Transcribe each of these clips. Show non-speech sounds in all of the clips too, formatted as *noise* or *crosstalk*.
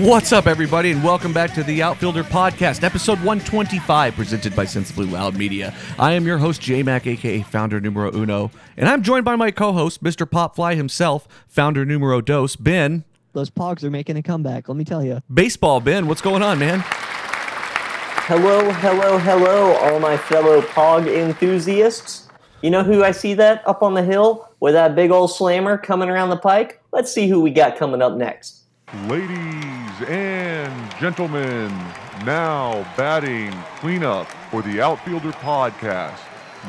What's up, everybody, and welcome back to the Outfielder Podcast, episode 125, presented by Sensibly Loud Media. I am your host, J Mac, aka Founder Numero Uno, and I'm joined by my co host, Mr. Popfly himself, Founder Numero Dos, Ben. Those Pogs are making a comeback, let me tell you. Baseball, Ben, what's going on, man? Hello, hello, hello, all my fellow Pog enthusiasts. You know who I see that up on the hill with that big old slammer coming around the pike? Let's see who we got coming up next. Ladies and gentlemen, now batting cleanup for the Outfielder Podcast.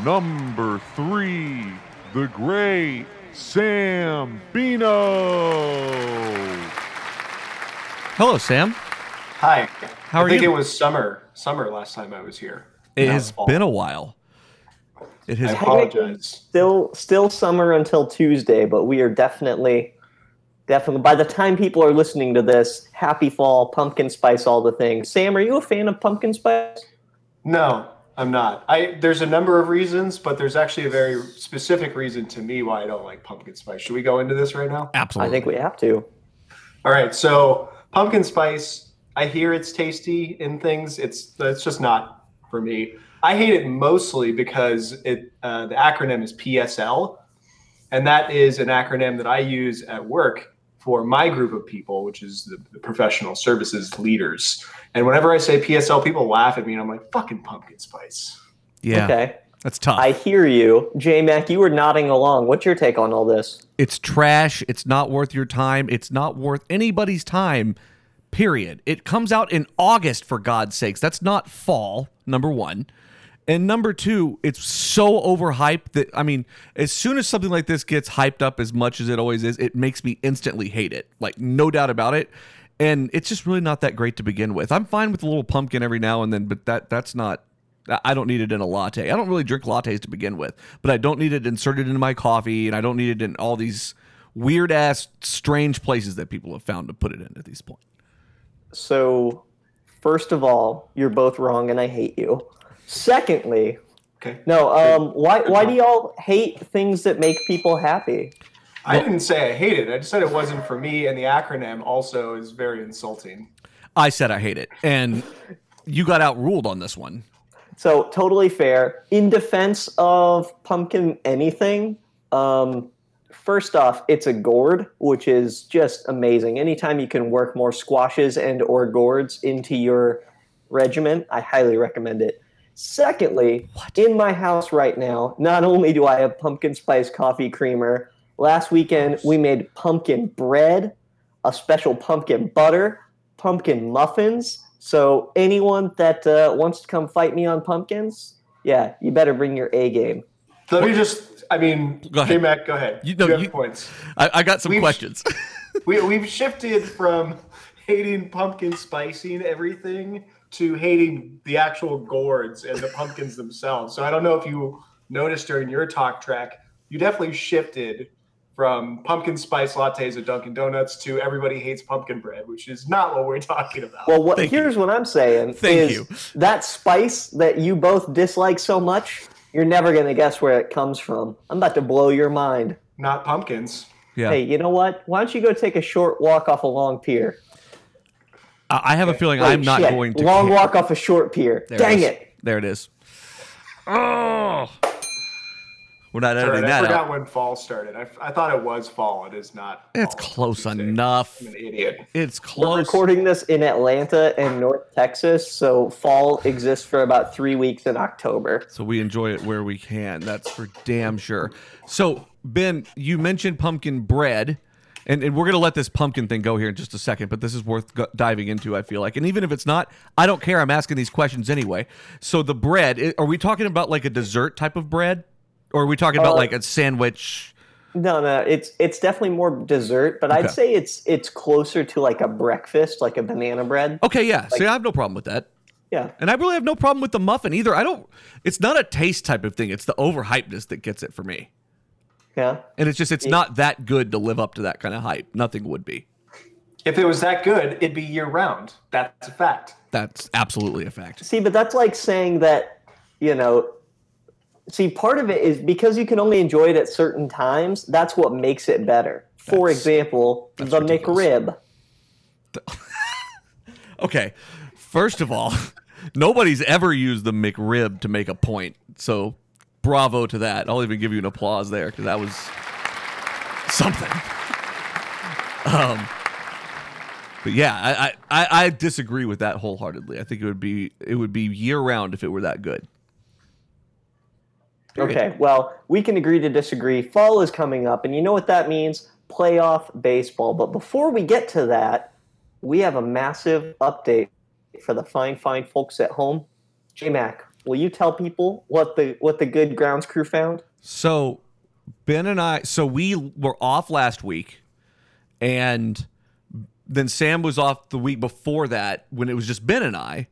Number three, the great Sam Bino. Hello, Sam. Hi. How are you? I think you? it was summer. Summer last time I was here. It has fall. been a while. It I has. apologize. Still, still summer until Tuesday, but we are definitely, definitely. By the time people are listening to this, happy fall, pumpkin spice, all the things. Sam, are you a fan of pumpkin spice? No, I'm not. I there's a number of reasons, but there's actually a very specific reason to me why I don't like pumpkin spice. Should we go into this right now? Absolutely. I think we have to. All right. So pumpkin spice, I hear it's tasty in things. It's it's just not for me. I hate it mostly because it uh, the acronym is PSL, and that is an acronym that I use at work for my group of people, which is the, the professional services leaders. And whenever I say PSL, people laugh at me, and I'm like, "Fucking pumpkin spice." yeah, Okay. that's tough. I hear you. J Mac, you were nodding along. What's your take on all this? It's trash. It's not worth your time. It's not worth anybody's time, period. It comes out in August, for God's sakes. That's not fall, number one. And number two, it's so overhyped that, I mean, as soon as something like this gets hyped up as much as it always is, it makes me instantly hate it. Like, no doubt about it. And it's just really not that great to begin with. I'm fine with a little pumpkin every now and then, but that that's not I- don't need it in a latte. I don't really drink lattes to begin with, but I don't need it inserted into my coffee, and I don't need it in all these weird ass, strange places that people have found to put it in at this point. So, first of all, you're both wrong, and I hate you. Secondly, Okay. no. Um, why why do y'all hate things that make people happy? I didn't say I hate it. I just said it wasn't for me, and the acronym also is very insulting. I said I hate it, and you got outruled on this one. So totally fair. In defense of pumpkin anything, um, first off, it's a gourd, which is just amazing. Anytime you can work more squashes and or gourds into your regimen, I highly recommend it. Secondly, in my house right now, not only do I have pumpkin spice coffee creamer, last weekend we made pumpkin bread, a special pumpkin butter, pumpkin muffins. So anyone that uh, wants to come fight me on pumpkins, yeah, you better bring your A game. Let me just, I mean, Go ahead. J Mac, go ahead. You- You, have you- points. I, I got some We've- questions. We, we've shifted from *laughs* hating pumpkin spicing everything to hating the actual gourds and the pumpkins themselves. So I don't know if you noticed during your talk track, you definitely shifted from pumpkin spice lattes at Dunkin' Donuts to everybody hates pumpkin bread, which is not what we're talking about. Well, what Thank you. here's what I'm saying Thank is you. that spice that you both dislike so much, you're never gonna guess where it comes from. I'm about to blow your mind. not pumpkins. yeah, Hey, you know what? Why don't you go take a short walk off a long pier? I, I have a feeling Wait, I'm not shit. going to long care. walk off a short pier. There Dang is. it! There it is. Oh, we're not Sorry, editing I that forgot out. when fall started. I, I thought it was fall. It is not. It's close enough. I'm an idiot. It's We're close. recording this in Atlanta and North Texas, so fall exists for about three weeks in October. So we enjoy it where we can. That's for damn sure. So Ben, you mentioned pumpkin bread, and, and we're gonna let this pumpkin thing go here in just a second. But this is worth go- diving into. I feel like, and even if it's not, I don't care. I'm asking these questions anyway. So the bread, i- are we talking about like a dessert type of bread, or are we talking about Uh, like a sandwich? No, no, it's it's definitely more dessert, but Okay. I'd say it's it's closer to like a breakfast, like a banana bread. Okay, yeah. See, I have no problem with that. Yeah. And I really have no problem with the muffin either. I don't. It's not a taste type of thing. It's the overhypeness that gets it for me. Yeah. And it's just it's not that good to live up to that kind of hype. Nothing would be. If it was that good, it'd be year round. That's a fact. That's absolutely a fact. See, but that's like saying that, you know, see, part of it is because you can only enjoy it at certain times, that's what makes it better. For That's- example, that's the ridiculous. McRib. *laughs* Okay. First of all, *laughs* nobody's ever used the McRib to make a point. So bravo to that. I'll even give you an applause there because that was something. Um, but yeah, I, I, I- disagree with that wholeheartedly. I think it would be it would be year round if it were that good. Okay, well, we can agree to disagree. Fall is coming up, and you know what that means? Playoff baseball. But before we get to that, we have a massive update for the fine, fine folks at home. J Mac, will you tell people what the what the good grounds crew found? So Ben and I, so we were off last week, and then Sam was off the week before that when it was just Ben and I,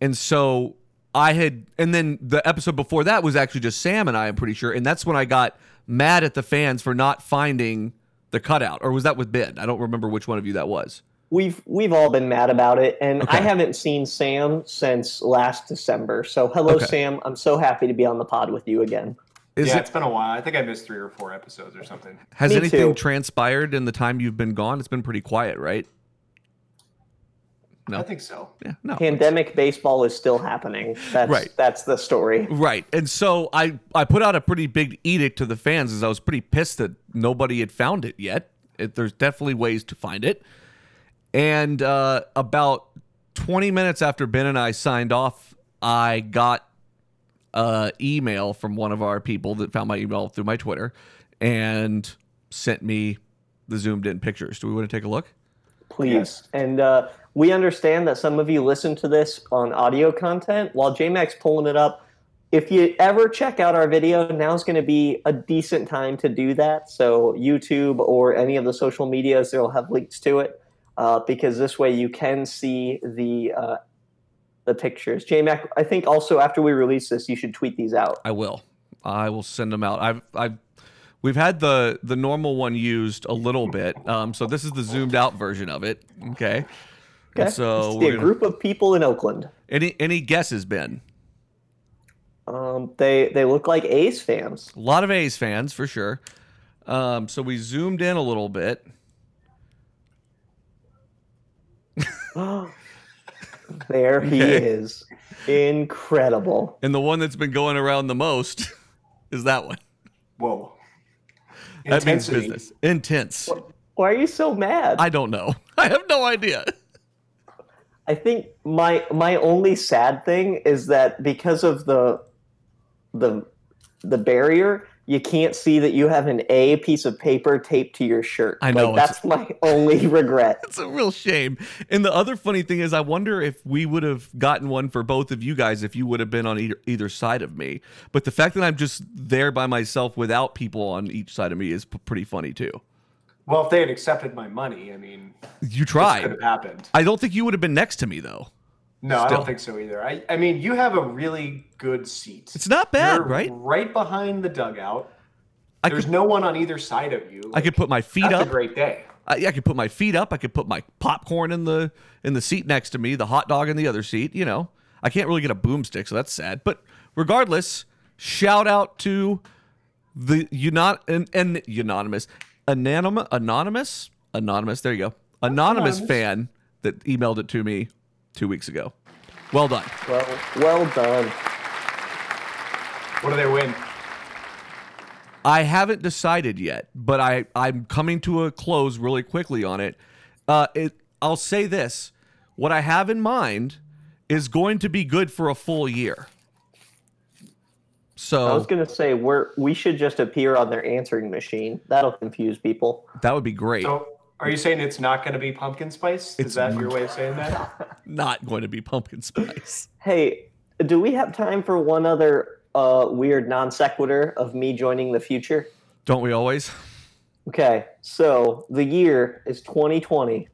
and so I had, and then the episode before that was actually just Sam and I. I'm pretty sure, and that's when I got mad at the fans for not finding the cutout, or was that with Ben? I don't remember which one of you that was. We've we've all been mad about it, and Okay. I haven't seen Sam since last December. So hello, Okay. Sam. I'm so happy to be on the pod with you again. Is yeah, it it's been a while. I think I missed three or four episodes or something. has Me anything too. transpired in the time you've been gone? It's been pretty quiet, right? No. I think so. Yeah, no. Pandemic baseball is still happening. That's Right. that's the story. Right. And so I I put out a pretty big edict to the fans as I was pretty pissed that nobody had found it yet. It, there's definitely ways to find it. And uh, about 20 minutes after Ben and I signed off, I got a email from one of our people that found my email through my Twitter and sent me the zoomed in pictures. Do we want to take a look? please. Yes. And uh, we understand that some of you listen to this on audio content. While JMac's pulling it up, if you ever check out our video, now's going to be a decent time to do that. So YouTube or any of the social medias, they'll have links to it uh, because this way you can see the uh, the pictures. JMac, I think also after we release this, you should tweet these out. I will. I will send them out. I've I've we've had the the normal one used a little bit. Um, so this is the zoomed out version of it. Okay. Okay. And so It's gonna- group of people in Oakland. any any guesses, Ben? Um, they they look like A's fans. A lot of A's fans for sure. Um, so we zoomed in a little bit. *gasps* There he Okay. is. Incredible. And the one that's been going around the most *laughs* is that one. Whoa. That means business. Intense. Why are you so mad? I don't know. *laughs* I have no idea. I think my my only sad thing is that because of the the the barrier, you can't see that you have an A piece of paper taped to your shirt. I know, Like, it's- that's my *laughs* only regret. It's a real shame. And the other funny thing is, I wonder if we would have gotten one for both of you guys if you would have been on either, either side of me. But the fact that I'm just there by myself without people on each side of me is p- pretty funny too. Well, if they had accepted my money, I mean, You this could tried. have happened. I don't think you would have been next to me though. No, I don't think so either. I, I mean, you have a really good seat. It's not bad, You're right? Right behind the dugout. I There's could, no one on either side of you. I could put my feet That's up. a great day. I, yeah, I could put my feet up. I could put my popcorn in the in the seat next to me, the hot dog in the other seat. You know, I can't really get a boomstick, so that's sad. But regardless, shout out to the unon and, and unanimous, anonymous, anonymous, anonymous. There you go, anonymous, Anonymous. fan that emailed it to me two weeks ago. Well done. Well, well done. What do they win? I haven't decided yet, but I I'm coming to a close really quickly on it. Uh, it I'll say this: what I have in mind is going to be good for a full year. So I was gonna say we're we should just appear on their answering machine. That'll confuse people. that would be great. So, are you saying it's not going to be pumpkin spice? It's- Is that your way of saying that? *laughs* Not going to be pumpkin spice. Hey, do we have time for one other uh, weird non sequitur of me joining the future? Don't we always? Okay, so the year is 2020,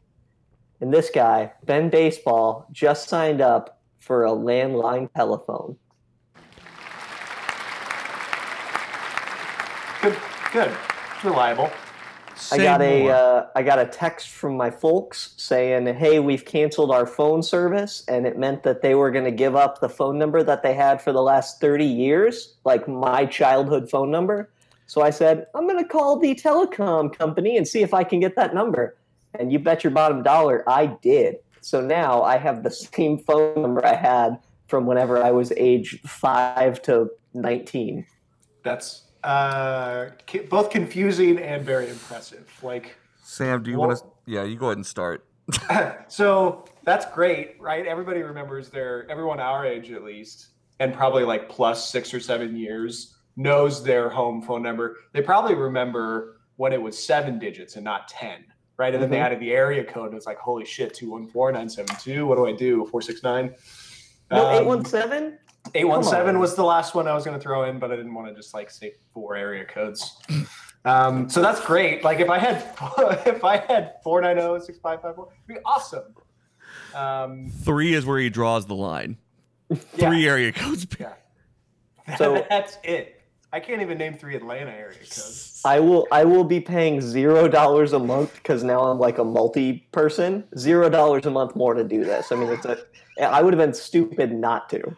and this guy, Ben Baseball, just signed up for a landline telephone. Good. Good. It's reliable. I Say got a uh, I got a text from my folks saying, "Hey, we've canceled our phone service," and it meant that they were going to give up the phone number that they had for the last 30 years, like my childhood phone number. So I said, "I'm going to call the telecom company and see if I can get that number." And you bet your bottom dollar, I did. So now I have the same phone number I had from whenever I was age five to 19. That's uh, both confusing and very impressive. Like, Sam, do you Well- want to? Yeah, you go ahead and start. *laughs* *laughs* so that's great, right? Everybody remembers their, everyone our age at least, and probably like plus six or seven years knows their home phone number. They probably remember when it was seven digits and not 10, right? And then they Mhm. added the area code and it's like, holy shit, 214 972. What do I do? 469? No, Um, 817? 817 was the last one I was going to throw in, but I didn't want to just like say four area codes. Um, so that's great. Like if I had *laughs* if I had 490 6554, it'd be awesome. Um, Three is where he draws the line. yeah, Three area codes. Yeah. So- that's it. I can't even name three Atlanta area codes. I will I will be paying zero dollars a month because now I'm like a multi person. Zero dollars a month more to do this. I mean, it's a. I would have been stupid not to.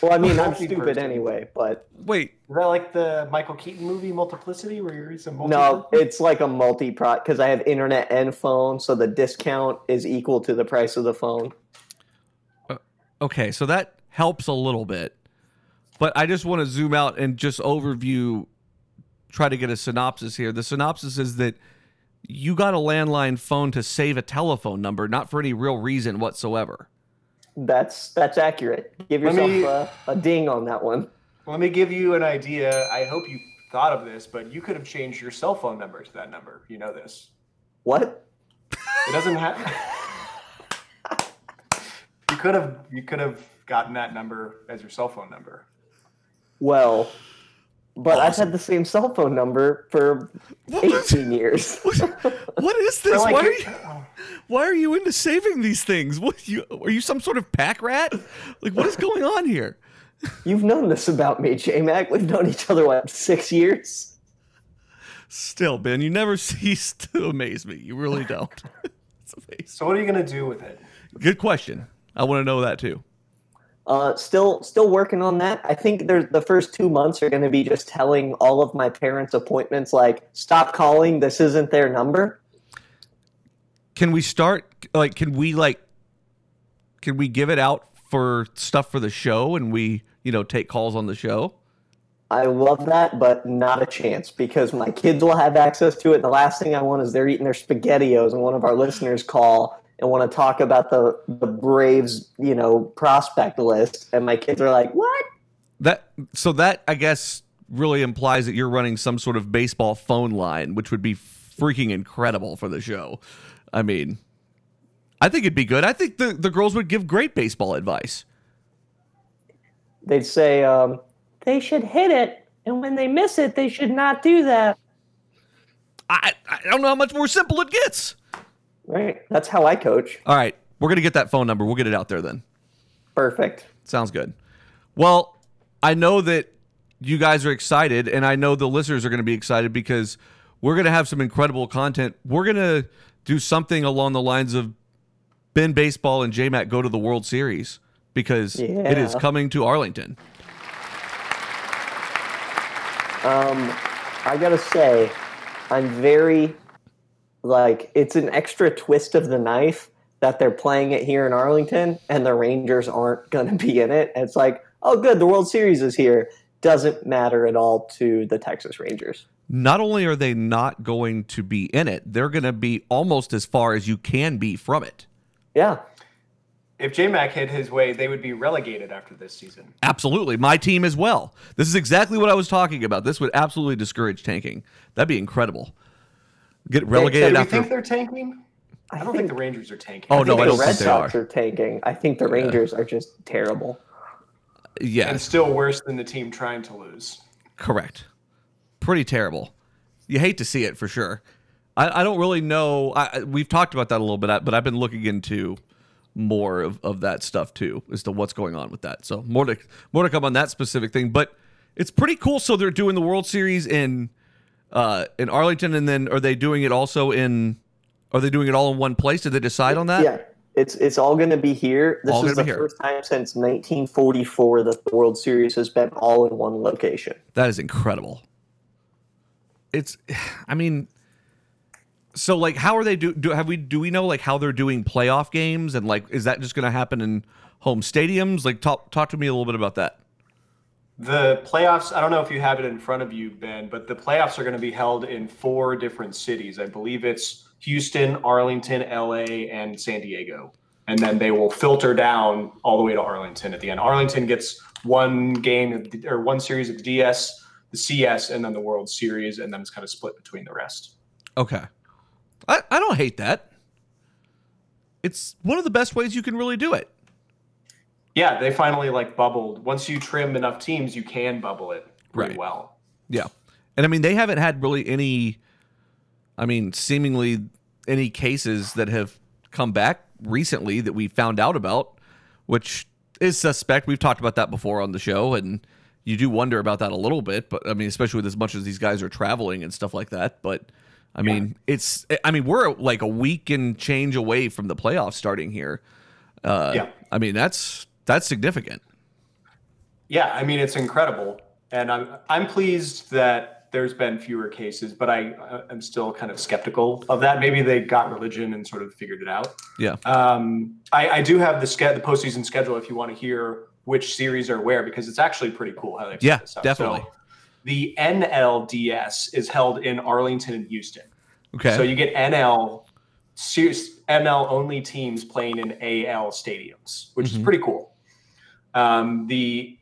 Well, I mean, I'm stupid anyway, but Wait, Is that like the Michael Keaton movie Multiplicity, where he's a multi? no, it's like a multi pro because I have internet and phone, so the discount is equal to the price of the phone. Uh, okay, so that helps a little bit, but I just want to zoom out and just overview, try to get a synopsis here. The synopsis is that you got a landline phone to save a telephone number, not for any real reason whatsoever. That's that's accurate. Give yourself me- a, a ding on that one. Let me give you an idea. I hope you thought of this, but you could have changed your cell phone number to that number. You know this. What? It doesn't have. you could have you could have gotten that number as your cell phone number. Well, but I've had the same cell phone number for 18 years. *laughs* What is this? Like why, are you, why are you into saving these things? What you are you some sort of pack rat? Like what is going on here? *laughs* You've known this about me, J Mac. We've known each other what six years. Still, Ben, you never *laughs* cease to amaze me. You really don't. it's amazing. So what are you gonna do with it? Good question. I want to know that too. Uh, still, still working on that. I think there's the first two months are going to be just telling all of my parents' appointments like, "Stop calling. This isn't their number." Can we start like can we like can we give it out for stuff for the show and we, you know, take calls on the show? I love that, but not a chance because my kids will have access to it. The last thing I want is they're eating their spaghettios and one of our listeners call and want to talk about the the Braves, you know, prospect list, and my kids are like, "What?" That so that I guess really implies that you're running some sort of baseball phone line, which would be freaking incredible for the show. I mean, I think it'd be good. I think the, the girls would give great baseball advice. They'd say, um, "They should hit it, and when they miss it, they should not do that." I, I don't know how much more simple it gets. Right? That's how I coach. All right, we're gonna get that phone number. We'll get it out there then. Perfect. Sounds good. Well, I know that you guys are excited, and I know the listeners are going to be excited because we're going to have some incredible content. We're going to do something along the lines of Ben Baseball and J Mac go to the World Series because it is coming to Arlington. Um, I gotta say, I'm very like it's an extra twist of the knife that they're playing it here in Arlington, and the Rangers aren't gonna be in it. And it's like, oh, good, the World Series is here. Doesn't matter at all to the Texas Rangers. Not only are they not going to be in it, they're going to be almost as far as you can be from it. Yeah, If J Mac hit his way, they would be relegated after this season. Absolutely. My team as well. This is exactly what I was talking about. This would absolutely discourage tanking. That'd be incredible. Get Do relegated you after. think they're tanking? I don't think the Rangers are tanking. Oh, I no, think I the don't Red think they Sox are. are tanking. I think the Rangers are just terrible. Yeah, and still worse than the team trying to lose. Correct. Pretty terrible. You hate to see it for sure. I, I don't really know. I, I- we've talked about that a little bit, but I've been looking into more of, of that stuff too, as to what's going on with that. So more to more to come on that specific thing. But it's pretty cool. So they're doing the World Series in uh, in Arlington, and then are they doing it also in? Are they doing it all in one place? Did they decide on that? yeah, it's it's all going to be here. This All is the first time since 1944 that the World Series has been all in one location. That is incredible. It's, *sighs* I mean, So like, how are they do? Do have we do we know like how they're doing playoff games and like is that just going to happen in home stadiums? Like, talk talk to me a little bit about that. The playoffs, I don't know if you have it in front of you, Ben, but the playoffs are going to be held in four different cities. I believe it's Houston, Arlington, LA, and San Diego. And then they will filter down all the way to Arlington at the end. Arlington gets one game or one series of DS, the CS, and then the World Series, and then it's kind of split between the rest. Okay, I I don't hate that. It's one of the best ways you can really do it. Yeah, they finally like bubbled. Once you trim enough teams, you can bubble it pretty Right. well. Yeah. And I mean, they haven't had really any, I mean, seemingly any cases that have come back recently that we found out about, which is suspect. We've talked about that before on the show, and you do wonder about that a little bit. But I mean, especially with as much as these guys are traveling and stuff like that. But I mean, it's, I mean, we're like a week and change away from the playoffs starting here. Uh, Yeah. I mean, that's, that's significant. Yeah, I mean it's incredible, and I'm I'm pleased that there's been fewer cases, but I I'm still kind of skeptical of that. Maybe they got religion and sort of figured it out. Yeah. Um, I, I do have the ske- the postseason schedule if you want to hear which series are where because it's actually pretty cool how they Yeah, definitely. So the NLDS is held in Arlington and Houston. Okay. So you get NL series, NL only teams playing in AL stadiums, which Mhm. is pretty cool. Um, the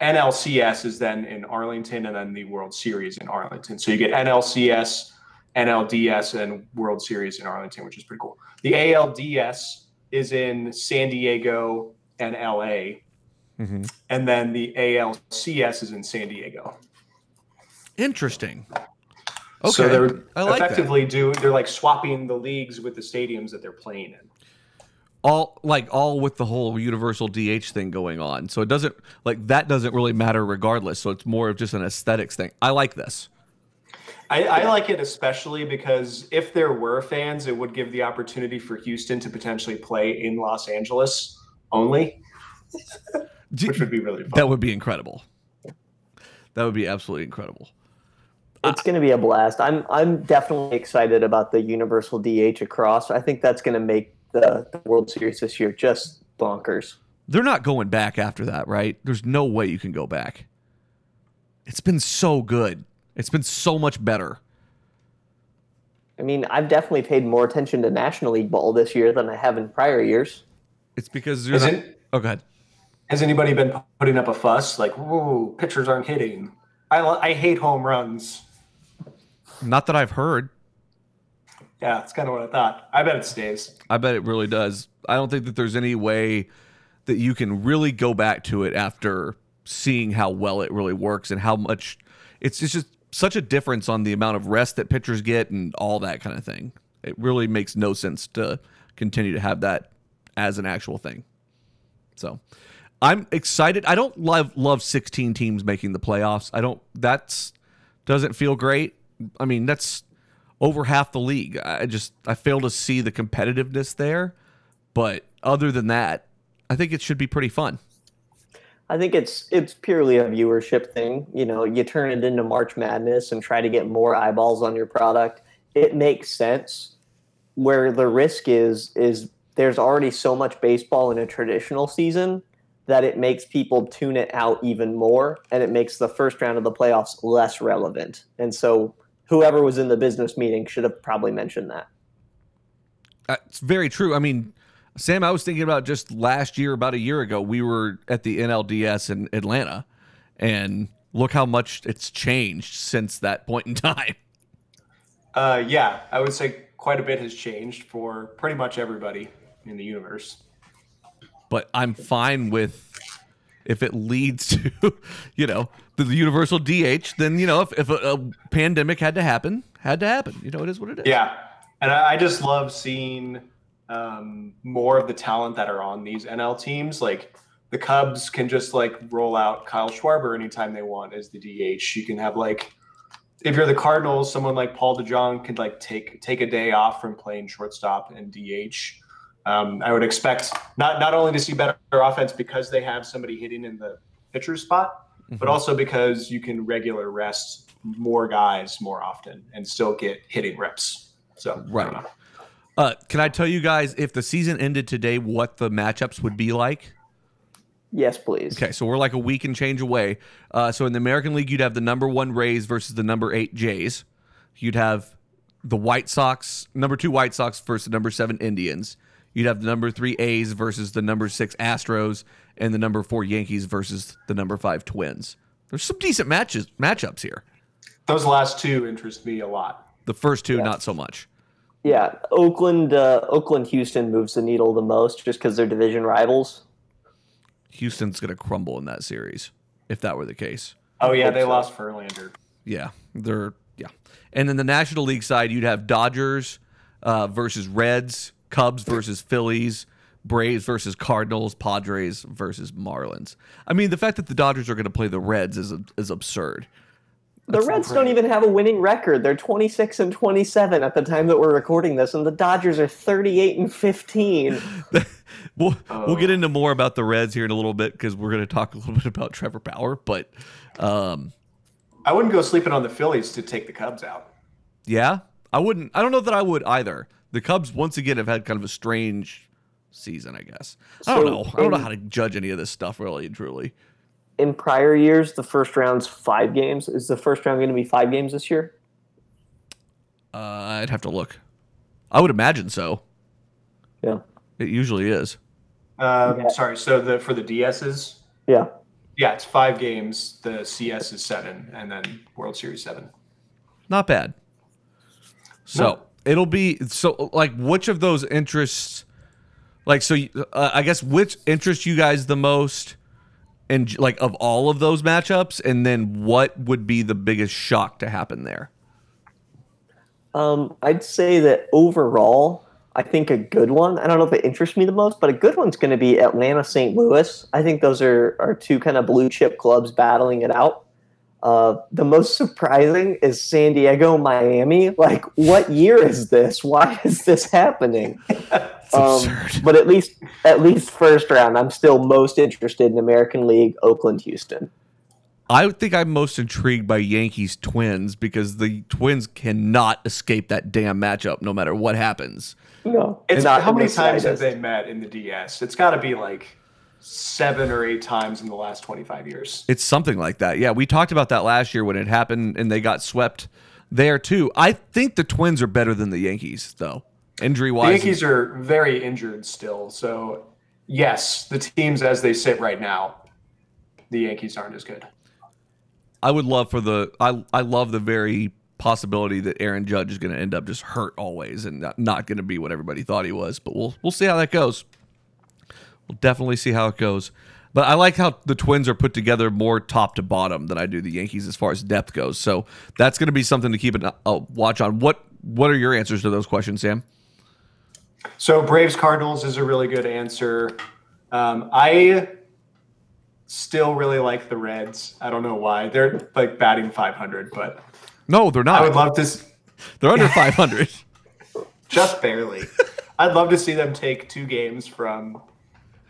NLCS is then in Arlington, and then the World Series in Arlington. So you get NLCS, NLDS, and World Series in Arlington, which is pretty cool. The ALDS is in San Diego and LA, Mhm. and then the ALCS is in San Diego. Interesting. Okay. So they're I like that. effectively do they're like swapping the leagues with the stadiums that they're playing in. All like all with the whole universal DH thing going on. So it doesn't like that doesn't really matter regardless. So it's more of just an aesthetics thing. I like this. I, I like it especially because if there were fans, it would give the opportunity for Houston to potentially play in Los Angeles only, *laughs* which would be really fun. That would be incredible. That would be absolutely incredible. It's going to be a blast. I'm I'm definitely excited about the Universal DH across. I think that's going to make the, the World Series this year just bonkers. They're not going back after that, right? There's no way you can go back. It's been so good. It's been so much better. I mean, I've definitely paid more attention to National League ball this year than I have in prior years. It's because you're Has, not, it, Oh, go ahead. has anybody been putting up a fuss like, "Whoa, pitchers aren't hitting"? I I hate home runs. Not that I've heard. Yeah, that's kind of what I thought. I bet it stays. I bet it really does. I don't think that there's any way that you can really go back to it after seeing how well it really works and how much it's it's just such a difference on the amount of rest that pitchers get and all that kind of thing. It really makes no sense to continue to have that as an actual thing. So, I'm excited. I don't love love 16 teams making the playoffs. I don't that's doesn't feel great. I mean, that's over half the league. I just I fail to see the competitiveness there. But other than that, I think it should be pretty fun. I think it's it's purely a viewership thing. You know, you turn it into March Madness and try to get more eyeballs on your product. It makes sense. Where the risk is is there's already so much baseball in a traditional season that it makes people tune it out even more and it makes the first round of the playoffs less relevant. And so whoever was in the business meeting should have probably mentioned that. Uh, It's very true. I mean, Sam, I was thinking about just last year, about a year ago, we were at the NLDS in Atlanta, and look how much it's changed since that point in time. Uh, yeah, I would say quite a bit has changed for pretty much everybody in the universe. But I'm fine with if it leads to, *laughs* you know, the universal DH. Then you know, if, if a, a pandemic had to happen, had to happen. You know, it is what it is. Yeah, and I, I just love seeing um, more of the talent that are on these NL teams. Like the Cubs can just like roll out Kyle Schwarber anytime they want as the DH. You can have like if you're the Cardinals, someone like Paul DeJong could like take take a day off from playing shortstop and DH. Um, I would expect not not only to see better offense because they have somebody hitting in the pitcher spot, but Mhm. also because you can regular rest more guys more often and still get hitting reps. So Right. know. Uh, can I tell you guys if the season ended today, what the matchups would be like? Yes, please. Okay, so we're like a week and change away. Uh, so in the American League, you'd have the number one Rays versus the number eight Jays. You'd have the White Sox, number two White Sox versus the number seven Indians. You'd have the number three A's versus the number six Astros, and the number four Yankees versus the number five Twins. There's some decent matches matchups here. Those last two interest me a lot. The first two, not so much. Yeah, Oakland, uh, Oakland, Houston moves the needle the most just because they're division rivals. Houston's going to crumble in that series if that were the case. Oh yeah, they so. lost Verlander. Yeah, they're yeah. And then the National League side, you'd have Dodgers uh, versus Reds, Cubs versus Phillies, Braves versus Cardinals, Padres versus Marlins. I mean, the fact that the Dodgers are going to play the Reds is is absurd. The Reds don't even have a winning record. They're 26 and 27 at the time that we're recording this, and the Dodgers are 38 and 15. *laughs* we'll we'll get Oh. into more about the Reds here in a little bit because we're going to talk a little bit about Trevor Bauer. But um, I wouldn't go sleeping on the Phillies to take the Cubs out. yeah, I wouldn't. I don't know that I would either. The Cubs once again have had kind of a strange season. I guess I don't So, know. I don't know how to judge any of this stuff really and truly. In prior years, the first round's five games. Is the first round going to be five games this year? Uh, I'd have to look. I would imagine so. Yeah. It usually is. Um, Yeah. Sorry, so the for the DSs, Yeah. yeah, it's five games. The CS is seven, and then World Series seven. Not bad. So No. it'll be so like which of those interests, like so. Uh, I guess which interests you guys the most, and like of all of those matchups, and then what would be the biggest shock to happen there? Um, I'd say that overall, I think a good one. I don't know if it interests me the most, but a good one's going to be Atlanta St. Louis. I think those are, are two kind of blue chip clubs battling it out. Uh, the most *laughs* surprising is San Diego Miami. Like, what year is this? Why is this happening? *laughs* Um, but at least at least first round, I'm still most interested in American League Oakland Houston. I think I'm most intrigued by Yankees Twins because the Twins cannot escape that damn matchup no matter what happens. No, It's not how many times have they met in the DS? It's got to be like seven or eight times in the last twenty five years. It's something like that. Yeah, we talked about that last year when it happened and they got swept there too. I think the Twins are better than the Yankees though, injury The wise. Yankees are very injured still, so yes, the teams as they sit right now, the Yankees aren't as good. I would love for the I I love the very possibility that Aaron Judge is going to end up just hurt always and not, not going to be what everybody thought he was. But we'll we'll see how that goes. We'll definitely see how it goes. But I like how the Twins are put together more top to bottom than I do the Yankees as far as depth goes. So that's going to be something to keep a uh, watch on. What what are your answers to those questions, Sam? So Braves Cardinals is a really good answer. Um, I still really like the Reds. I don't know why they're like batting 500, but No, they're not. I would love to s- *laughs* they're under 500. *laughs* just barely. I'd love to see them take two games from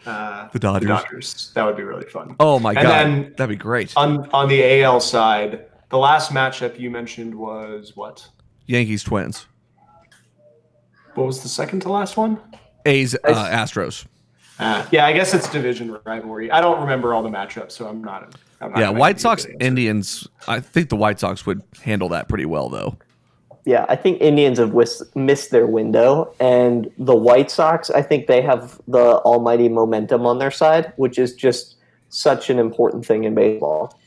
uh, The Dodgers. Dodgers. That would be really fun. Oh my And god, then- that'd be great. On on the AL side, the last matchup you mentioned was what? Yankees Twins. What was the second to last one? A's uh, Astros. Uh, yeah, I guess it's division rivalry. I don't remember all the matchups, so I'm not. I'm not Yeah, White give you a Sox. Indians. I think the White Sox would handle that pretty well though. Yeah, I think Indians have whis- missed their window, and the White Sox, I think they have the almighty momentum on their side, which is just such an important thing in baseball.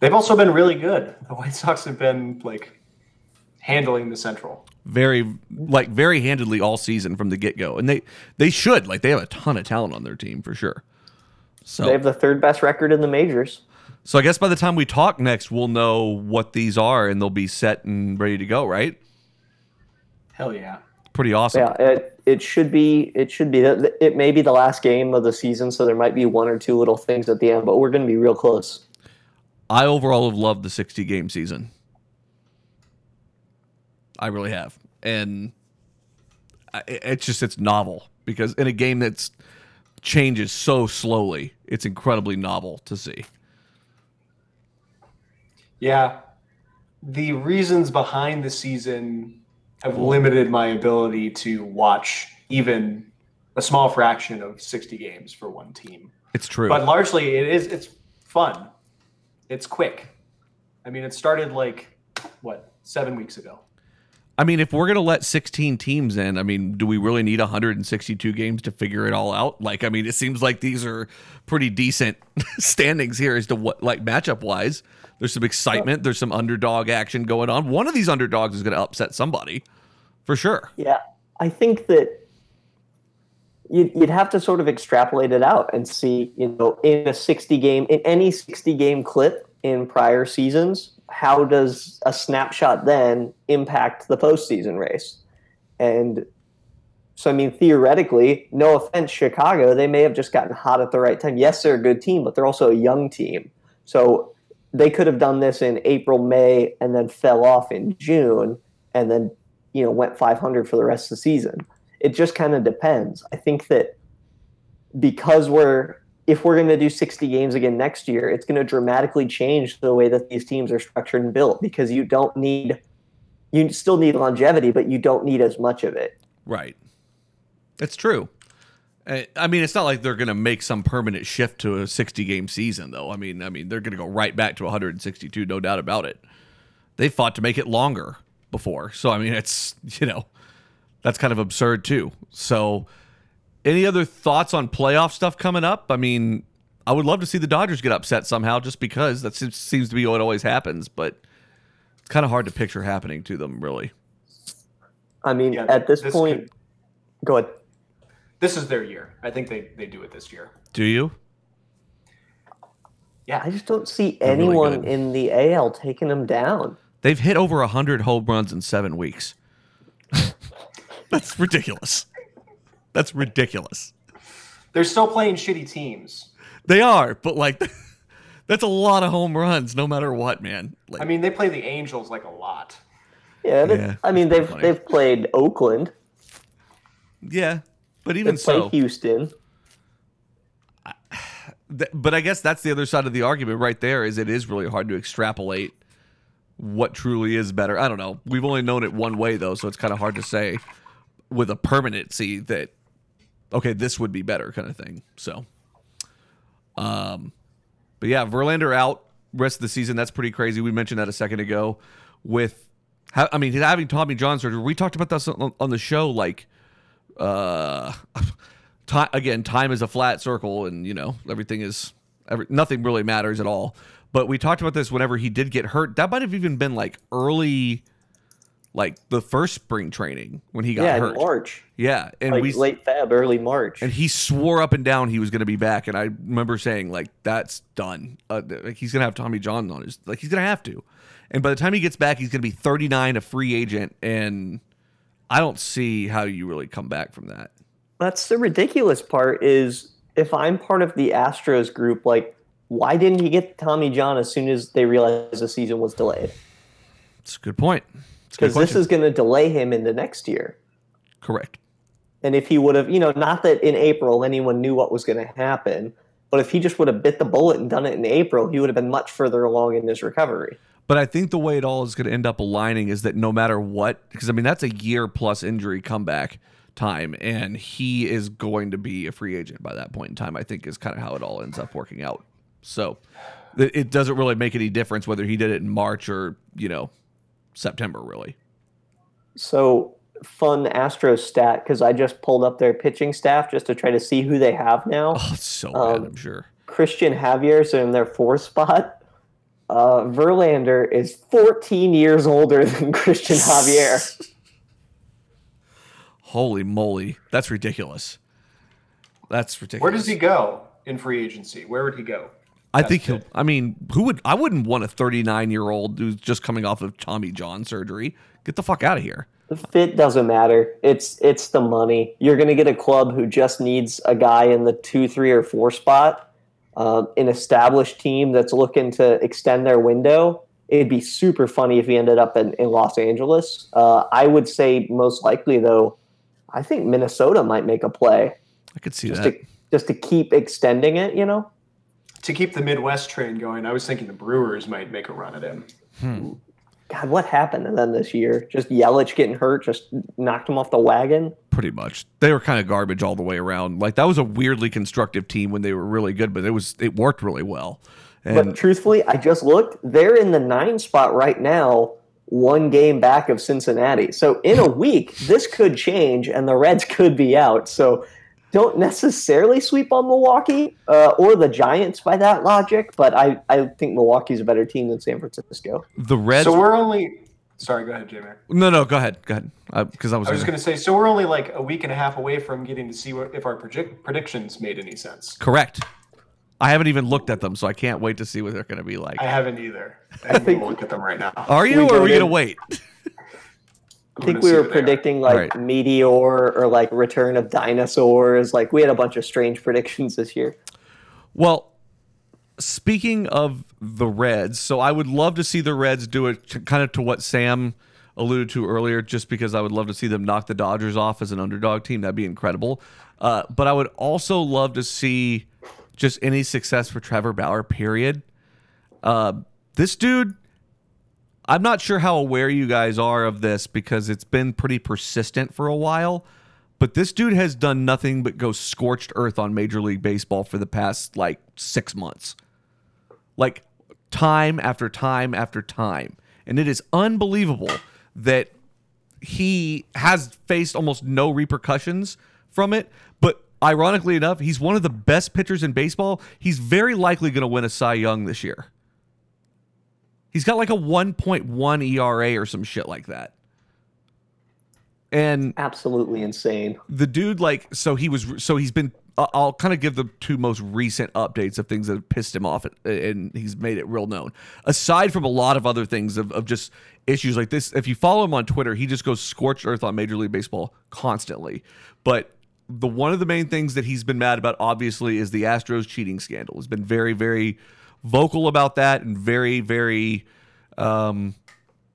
They've also been really good. The White Sox have been like handling the Central. Very like very handedly all season from the get go, and they they should like they have a ton of talent on their team for sure. So They have the third best record in the majors. so I guess by the time we talk next, we'll know what these are, and they'll be set and ready to go. Right? Hell yeah. Pretty awesome. Yeah, it, it should be. It should be. It may be the last game of the season, so there might be one or two little things at the end, but we're going to be real close. I overall have loved the 60 game season. I really have. And it's just it's novel because in a game that's changes so slowly, it's incredibly novel to see. Yeah. The reasons behind the season have limited my ability to watch even a small fraction of 60 games for one team. It's true. But largely, it is it's fun. It's quick. I mean, it started like what seven weeks ago. I mean, if we're gonna let 16 teams in, I mean, do we really need 162 games to figure it all out? Like, I mean, it seems like these are pretty decent *laughs* standings here as to what, like, matchup wise. There's some excitement. There's some underdog action going on. One of these underdogs is gonna upset somebody, for sure. Yeah, I think that you'd, you'd have to sort of extrapolate it out and see, you know, in a 60 game, in any 60 game clip in prior seasons, how does a snapshot then impact the postseason race? And so, I mean, theoretically, no offense, Chicago, they may have just gotten hot at the right time. Yes, they're a good team, but they're also a young team. So they could have done this in April, May, and then fell off in June, and then you know went 500 for the rest of the season. It just kind of depends. I think that because we're if we're going to do 60 games again next year, it's going to dramatically change the way that these teams are structured and built because you don't need you still need longevity, but you don't need as much of it. Right. That's true. Uh, I mean, it's not like they're going to make some permanent shift to a 60 game season, though. I mean, I mean, they're going to go right back to 162, no doubt about it. They fought to make it longer before, so I mean, it's you know, that's kind of absurd too. So, any other thoughts on playoff stuff coming up? I mean, I would love to see the Dodgers get upset somehow, just because that seems, seems to be what always happens, but it's kind of hard to picture happening to them, really. I mean, Yeah, at this, this point, could- go ahead. This is their year. I think they, they do it this year. Do you? Yeah, I just don't see They're anyone good. in the AL taking them down. They've hit over 100 home runs in seven weeks. *laughs* That's ridiculous. That's ridiculous. They're still playing shitty teams. They are, but like, *laughs* that's a lot of home runs, no matter what, man. Like, I mean, they play the Angels like a lot. Yeah, Yeah, I mean they've funny. they've played Oakland, yeah, but even so they've played so, Houston. *sighs* th- but I guess that's the other side of the argument right there. Is it is really hard to extrapolate what truly is better. I don't know. We've only known it one way though, so it's kind of hard to say with a permanency that okay, this would be better kind of thing. So, um, but yeah, Verlander out rest of the season. That's pretty crazy. We mentioned that a second ago. With, I mean, having Tommy John surgery. We talked about this on, the show. Like, uh, *laughs* again. Time is a flat circle, and you know everything is every, nothing really matters at all. But we talked about this whenever he did get hurt. That might have even been like early, like the first spring training when he got yeah, hurt. in March, Yeah, and like we late Feb, early March. and he swore up and down he was going to be back. And I remember saying like, "That's done. Uh, like he's going to have Tommy John on his like he's going to have to." And by the time he gets back, he's going to be 39, a free agent, and I don't see how you really come back from that. That's the ridiculous part. Is if I'm part of the Astros group, like, why didn't he get Tommy John as soon as they realized the season was delayed? It's a good point. It's a good Because this is going to delay him into next year. correct. And if he would have, you know, not that in April anyone knew what was going to happen, but if he just would have bit the bullet and done it in April, he would have been much further along in his recovery. But I think the way it all is going to end up aligning is that no matter what, because I mean that's a year plus injury comeback time, and he is going to be a free agent by that point in time. I think is kind of how it all ends up working out. So it doesn't really make any difference whether he did it in March or you know September, really. So fun Astros stat because I just pulled up their pitching staff just to try to see who they have now. Oh, it's so Um, bad. I'm sure. Cristian Javier's in their fourth spot. Uh, Verlander is 14 years older than *laughs* Cristian Javier. *laughs* Holy moly, that's ridiculous. That's ridiculous. Where does he go in free agency? Where would he go? I That's think he'll. it. I mean, who would? I wouldn't want a 39 year old who's just coming off of Tommy John surgery. Get the fuck out of here. The fit doesn't matter. It's it's the money. You're going to get a club who just needs a guy in the two, three, or four spot, um, an established team that's looking to extend their window. It'd be super funny if he ended up in, in Los Angeles. Uh, I would say most likely though, I think Minnesota might make a play I could see just that. to just to keep extending it. You know. To keep the Midwest train going, I was thinking the Brewers might make a run at him. Hmm. God, what happened to them this year? Just Yelich getting hurt, just knocked him off the wagon. Pretty much, they were kind of garbage all the way around. Like that was a weirdly constructive team when they were really good, but it was it worked really well. And But truthfully, I just looked. They're in the nine spot right now, one game back of Cincinnati. So in a week, this could change, and the Reds could be out. So don't necessarily sweep on Milwaukee uh, or the Giants by that logic. But I, I think Milwaukee's a better team than San Francisco. the Reds. So we're only. Sorry, go ahead, J Mac. no, no, go ahead, go ahead, because I was. I was gonna- say, so we're only like a week and a half away from getting to see what, if our predict, predictions made any sense. correct. I haven't even looked at them, so I can't wait to see what they're going to be like. I haven't either. I think- will look at them right now. Are you, we or are we going to wait? I think we were predicting like Right. meteor or like return of dinosaurs. Like we had a bunch of strange predictions this year. Well, speaking of the Reds, so I would love to see the Reds do it to, kind of to what Sam alluded to earlier, just because I would love to see them knock the Dodgers off as an underdog team. That'd be incredible. Uh, but I would also love to see just any success for Trevor Bauer, period. Uh, this dude, I'm not sure how aware you guys are of this because it's been pretty persistent for a while. But this dude has done nothing but go scorched earth on Major League Baseball for the past like six months. Like time after time after time. And it is unbelievable that he has faced almost no repercussions from it. But ironically enough, he's one of the best pitchers in baseball. He's very likely going to win a Cy Young this year. He's got like a 1.1 ERA or some shit like that. And Absolutely insane. the dude like so he was so he's been I'll kind of give the two most recent updates of things that have pissed him off and he's made it real known. Aside from a lot of other things of, of just issues like this, if you follow him on Twitter, he just goes scorched earth on Major League Baseball constantly. But the one of the main things that he's been mad about obviously is the Astros cheating scandal. He's been very very vocal about that and very very um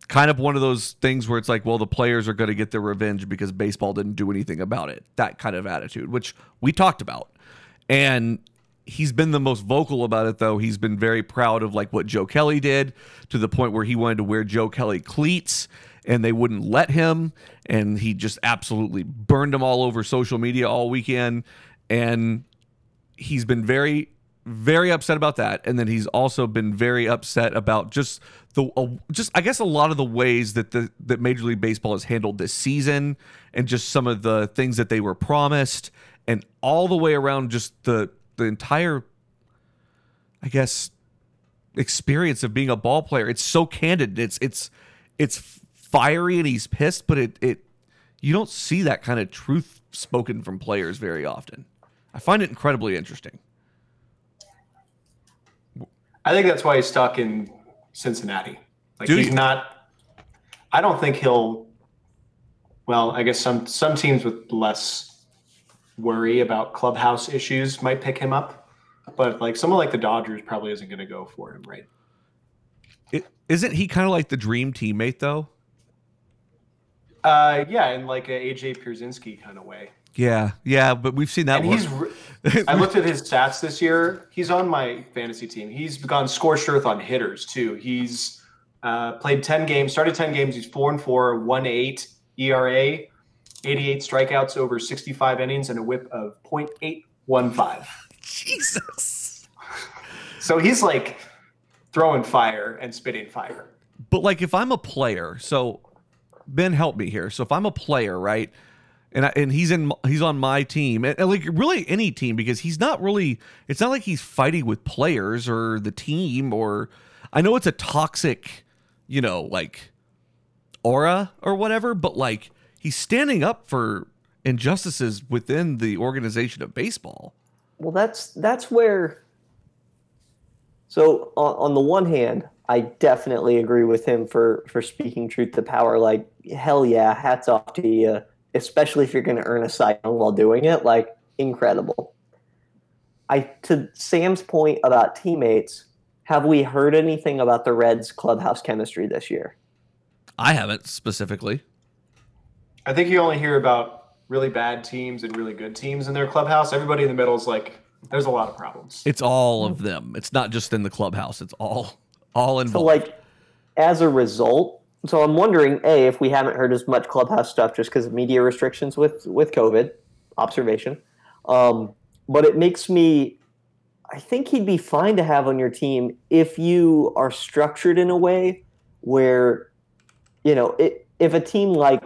kind of one of those things where it's like, well, the players are going to get their revenge because baseball didn't do anything about it. That kind of attitude, which we talked about. And he's been the most vocal about it, though. He's been very proud of like what Joe Kelly did to the point where he wanted to wear Joe Kelly cleats and they wouldn't let him. And he just absolutely burned them all over social media all weekend. And he's been very very upset about that and then he's also been very upset about just the uh, just I guess a lot of the ways that the that Major League Baseball has handled this season and just some of the things that they were promised and all the way around just the the entire I guess experience of being a ball player. It's so candid. It's it's it's fiery and he's pissed but it it you don't see that kind of truth spoken from players very often. I find it incredibly interesting I think that's why he's stuck in Cincinnati. Like he's not. I don't think he'll. Well, I guess some some teams with less worry about clubhouse issues might pick him up, but like someone like the Dodgers probably isn't going to go for him, right? It, isn't he kind of like the dream teammate though? Uh, yeah, in like a AJ Pierzynski kind of way. Yeah, yeah, but we've seen that And one. he's. Re- I looked at his stats this year. He's on my fantasy team. He's gone scorched earth on hitters too. He's uh, played ten games, started ten games. He's four and four, one eight ERA, eighty-eight strikeouts over sixty-five innings, and a WHIP of .815. Jesus. So he's like throwing fire and spitting fire. But like, if I'm a player, so Ben, help me here. So if I'm a player, right, and I, and he's in, he's on my team, and, and like really any team, because he's not really. It's not like he's fighting with players or the team, or I know it's a toxic, you know, like aura or whatever, but like he's standing up for injustices within the organization of baseball. Well, that's that's where. So on, on the one hand, I definitely agree with him for for speaking truth to power. Like hell yeah, hats off to you, especially if you're going to earn a Cy Young while doing it. Like incredible. I to Sam's point about teammates. Have we heard anything about the Reds' clubhouse chemistry this year? I haven't specifically. I think you only hear about really bad teams and really good teams in their clubhouse. Everybody in the middle is like, there's a lot of problems. It's all of them. It's not just in the clubhouse. It's all all So involved. like as a result, so I'm wondering, a, if we haven't heard as much clubhouse stuff just because of media restrictions with with COVID. Observation, um, but it makes me. I think he'd be fine to have on your team if you are structured in a way where, you know, it, if a team like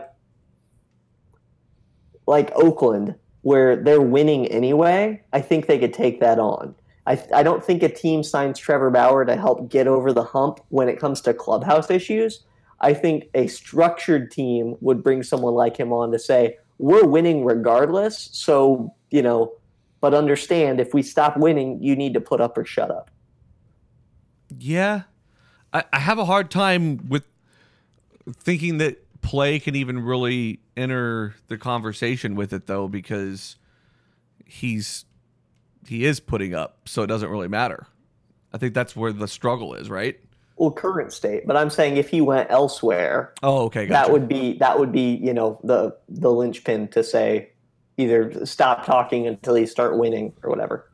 like Oakland, where they're winning anyway, I think they could take that on. I, I don't think a team signs Trevor Bauer to help get over the hump when it comes to clubhouse issues. I think a structured team would bring someone like him on to say, we're winning regardless. So, you know, but understand if we stop winning, you need to put up or shut up. Yeah. I, I have a hard time with thinking that play can even really enter the conversation with it though, because he's he is putting up, so it doesn't really matter. I think that's where the struggle is, right? Well, current state, but I'm saying if he went elsewhere, Oh, okay, gotcha. that would be that would be you know the the linchpin to say either stop talking until you start winning or whatever.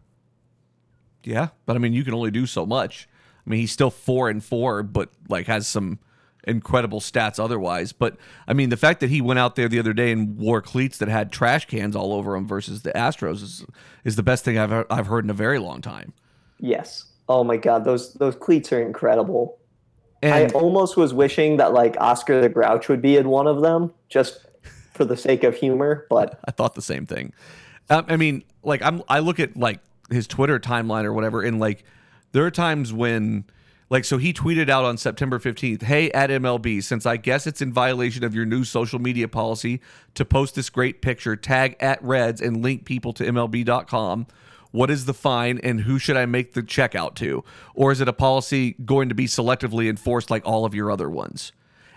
Yeah, but I mean, you can only do so much. I mean, he's still four and four, but like has some incredible stats otherwise. But I mean, the fact that he went out there the other day and wore cleats that had trash cans all over them versus the Astros is is the best thing I've I've heard in a very long time. Yes. Oh my God, those those cleats are incredible. And I almost was wishing that like Oscar the Grouch would be in one of them just for the sake of humor, but *laughs* I thought the same thing. Um, I mean, like I'm I look at like his Twitter timeline or whatever, and like there are times when like so he tweeted out on September 15th, "Hey at MLB, since I guess it's in violation of your new social media policy to post this great picture, tag at Reds and link people to MLB.com." What is the fine and who should I make the check out to? Or is it a policy going to be selectively enforced like all of your other ones?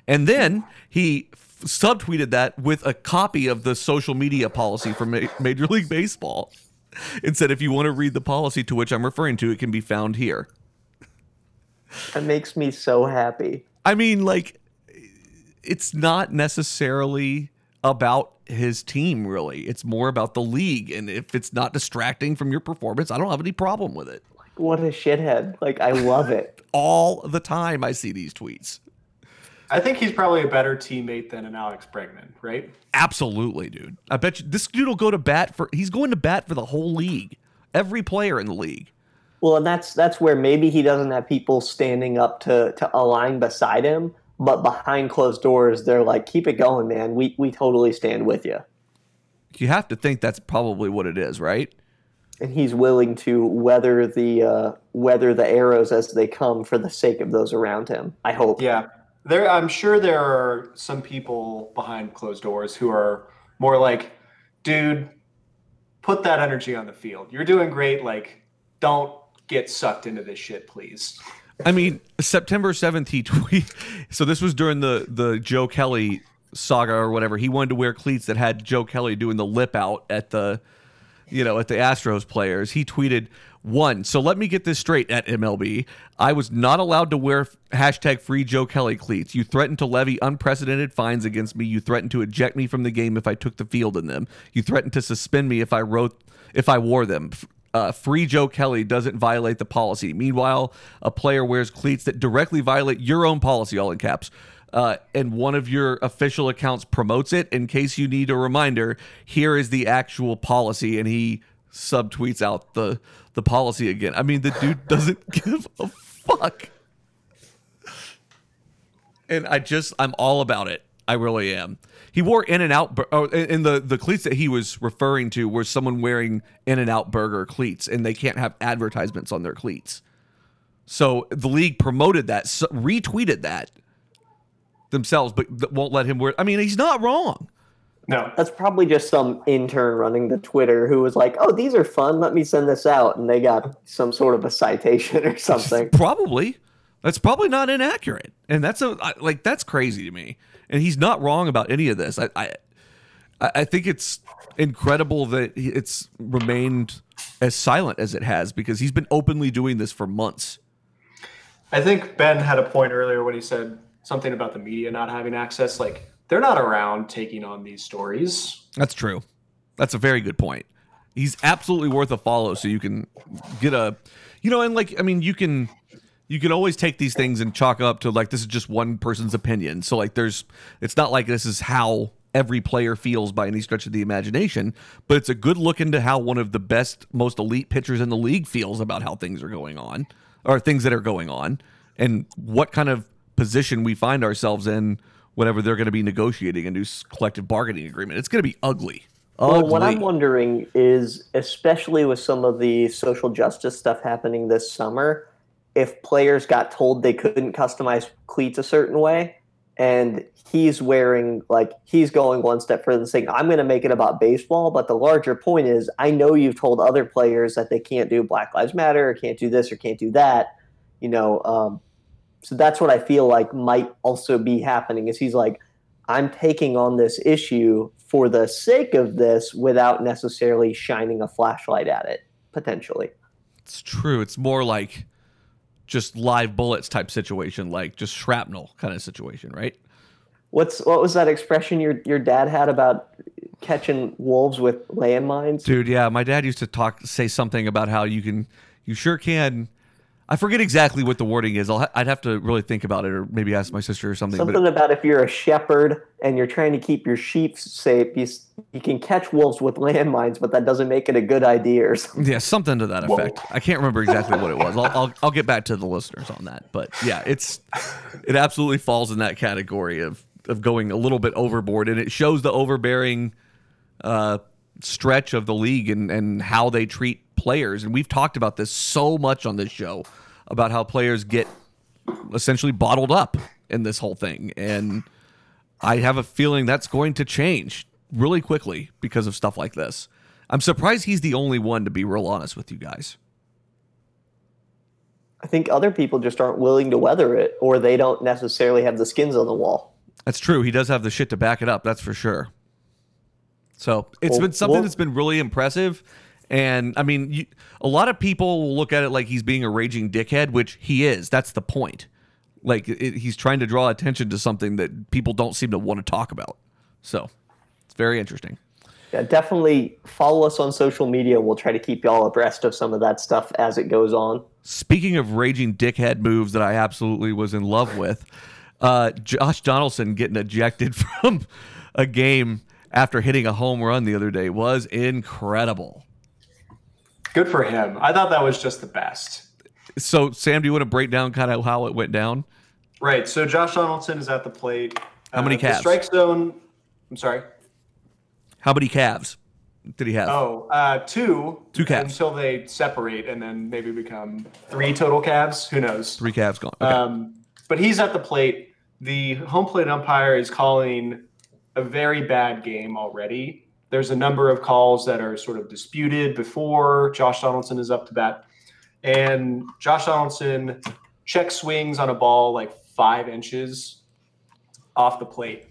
And then he f- subtweeted that with a copy of the social media policy from Ma- Major League Baseball and said, if you want to read the policy to which I'm referring to, it can be found here. That makes me so happy. I mean, like, it's not necessarily about his team, really. It's more about the league. And if it's not distracting from your performance, I don't have any problem with it. What a shithead. Like I love it. *laughs* All the time I see these tweets. I think he's probably a better teammate than an Alex Bregman, right? Absolutely, dude. I bet you this dude will go to bat for, he's going to bat for the whole league, every player in the league. Well, and that's that's where maybe he doesn't have people standing up to to align beside him, but behind closed doors, they're like, "Keep it going, man. We we totally stand with you." You have to think that's probably what it is, right? And he's willing to weather the uh, weather the arrows as they come for the sake of those around him. I hope. Yeah. There I'm sure there are some people behind closed doors who are more like, dude, put that energy on the field. You're doing great. Like, don't get sucked into this shit, please. I mean, September 7th, he *laughs* tweet. So this was during the, the Joe Kelly saga or whatever. He wanted to wear cleats that had Joe Kelly doing the lip out at the, you know, at the Astros players. He tweeted, one, so let me get this straight at MLB. I was not allowed to wear hashtag free Joe Kelly cleats. You threatened to levy unprecedented fines against me. You threatened to eject me from the game if I took the field in them. You threatened to suspend me if I wrote if I wore them. Uh, free Joe Kelly doesn't violate the policy. Meanwhile, a player wears cleats that directly violate your own policy, all in caps. Uh, and one of your official accounts promotes it. In case you need a reminder, here is the actual policy, and he subtweets out the the policy again. I mean, the dude *laughs* doesn't give a fuck. And I just, I'm all about it. I really am. He wore In and Out, oh, and the the cleats that he was referring to were someone wearing In and Out Burger cleats, and they can't have advertisements on their cleats. So the league promoted that, retweeted that themselves, but won't let him wear. I mean, he's not wrong. No. That's probably just some intern running the Twitter who was like, "Oh, these are fun. Let me send this out," and they got some sort of a citation or something. Probably. That's probably not inaccurate, and that's a like that's crazy to me. And he's not wrong about any of this. I I, I think it's incredible that it's remained as silent as it has because he's been openly doing this for months. I think Ben had a point earlier when he said something about the media not having access. Like, they're not around taking on these stories. That's true. That's a very good point. He's absolutely worth a follow, so you can get a, you know, and like I mean, you can you can always take these things and chalk up to like this is just one person's opinion. So like there's it's not like this is how every player feels by any stretch of the imagination, but it's a good look into how one of the best most elite pitchers in the league feels about how things are going on or things that are going on and what kind of position we find ourselves in whenever they're going to be negotiating a new collective bargaining agreement. It's going to be ugly. Well, what I'm wondering is, especially with some of the social justice stuff happening this summer, if players got told they couldn't customize cleats a certain way, and he's wearing like he's going one step further and saying, "I'm going to make it about baseball," but the larger point is, I know you've told other players that they can't do Black Lives Matter or can't do this or can't do that, you know. Um, so that's what I feel like might also be happening. Is he's like, I'm taking on this issue for the sake of this without necessarily shining a flashlight at it, potentially. It's true. It's more like just live bullets type situation, like just shrapnel kind of situation, right? What's what was that expression your your dad had about catching wolves with landmines? Dude, yeah, my dad used to talk say something about how you can you sure can I forget exactly what the wording is. I'll ha- I'd have to really think about it or maybe ask my sister or something. Something but about if you're a shepherd and you're trying to keep your sheep safe, you, you can catch wolves with landmines, but that doesn't make it a good idea or something. yeah, something to that effect. I can't remember exactly what it was. I'll, I'll I'll get back to the listeners on that. But yeah, it's it absolutely falls in that category of of going a little bit overboard and it shows the overbearing uh, stretch of the league and, and how they treat players. And we've talked about this so much on this show about how players get essentially bottled up in this whole thing. And I have a feeling that's going to change really quickly because of stuff like this. I'm surprised he's the only one to be real honest with you guys. I think other people just aren't willing to weather it, or they don't necessarily have the skins on the wall. That's true. He does have the shit to back it up. That's for sure. So it's Well- been something well- that's been really impressive. And I mean, you, a lot of people will look at it like he's being a raging dickhead, which he is. That's the point. Like it, he's trying to draw attention to something that people don't seem to want to talk about. So it's very interesting. Yeah, definitely follow us on social media. We'll try to keep y'all abreast of some of that stuff as it goes on. Speaking of raging dickhead moves that I absolutely was in love with, uh, Josh Donaldson getting ejected *laughs* from a game after hitting a home run the other day was incredible. Good for him. I thought that was just the best. So, Sam, do you want to break down kind of how it went down? Right. So Josh Donaldson is at the plate. How many Uh, calves? The strike zone. I'm sorry. How many calves did he have? Oh, uh, two. Two calves. Until they separate and then maybe become three total calves. Who knows? Three calves gone. Okay. Um, but he's at the plate. The home plate umpire is calling a very bad game already. There's a number of calls that are sort of disputed before Josh Donaldson is up to bat. And Josh Donaldson check swings on a ball like five inches off the plate.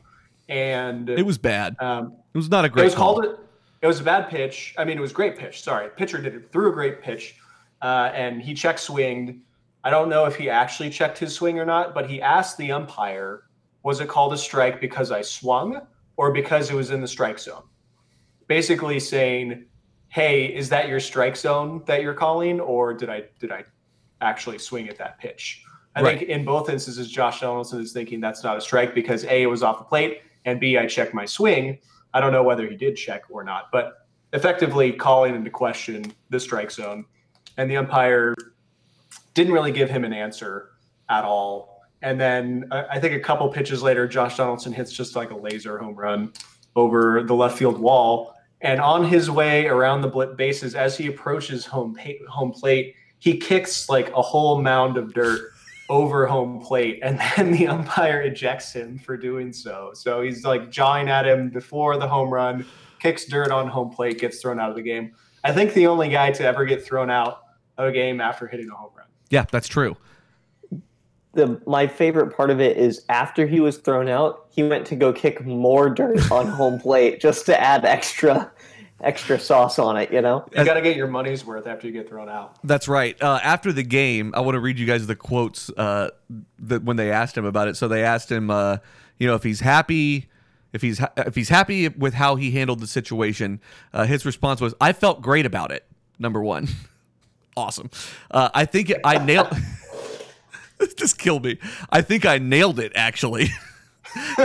And it was bad. um, It was not a great it was call. called it. It was a bad pitch. I mean, it was a great pitch. Sorry, pitcher did it threw a great pitch, uh, and he check swinged. I don't know if he actually checked his swing or not, but he asked the umpire, "Was it called a strike because I swung, or because it was in the strike zone?" Basically saying, "Hey, is that your strike zone that you're calling, or did I did I actually swing at that pitch?" I Right. think in both instances, Josh Donaldson is thinking that's not a strike because a it was off the plate, and b I checked my swing. I don't know whether he did check or not, but effectively calling into question the strike zone. And the umpire didn't really give him an answer at all. And then uh, I think a couple pitches later, Josh Donaldson hits just like a laser home run over the left field wall. And on his way around the bases, as he approaches home pa- home plate, he kicks like a whole mound of dirt over home plate, and *laughs* then the umpire ejects him for doing so. So he's like jawing at him before the home run, kicks dirt on home plate, gets thrown out of the game. I think the only guy to ever get thrown out of a game after hitting a home run. Yeah, that's true. The my favorite part of it is after he was thrown out, he went to go kick more dirt *laughs* on home plate just to add extra extra sauce on it, you know? You got to get your money's worth after you get thrown out. That's right. Uh, after the game, I want to read you guys the quotes uh, that when they asked him about it. So they asked him, uh, you know, if he's happy, if he's ha- if he's happy with how he handled the situation. Uh, his response was, "I felt great about it." Number one, *laughs* awesome. Uh, I think I nailed. *laughs* *laughs* Just kill me. I think I nailed it actually. *laughs* he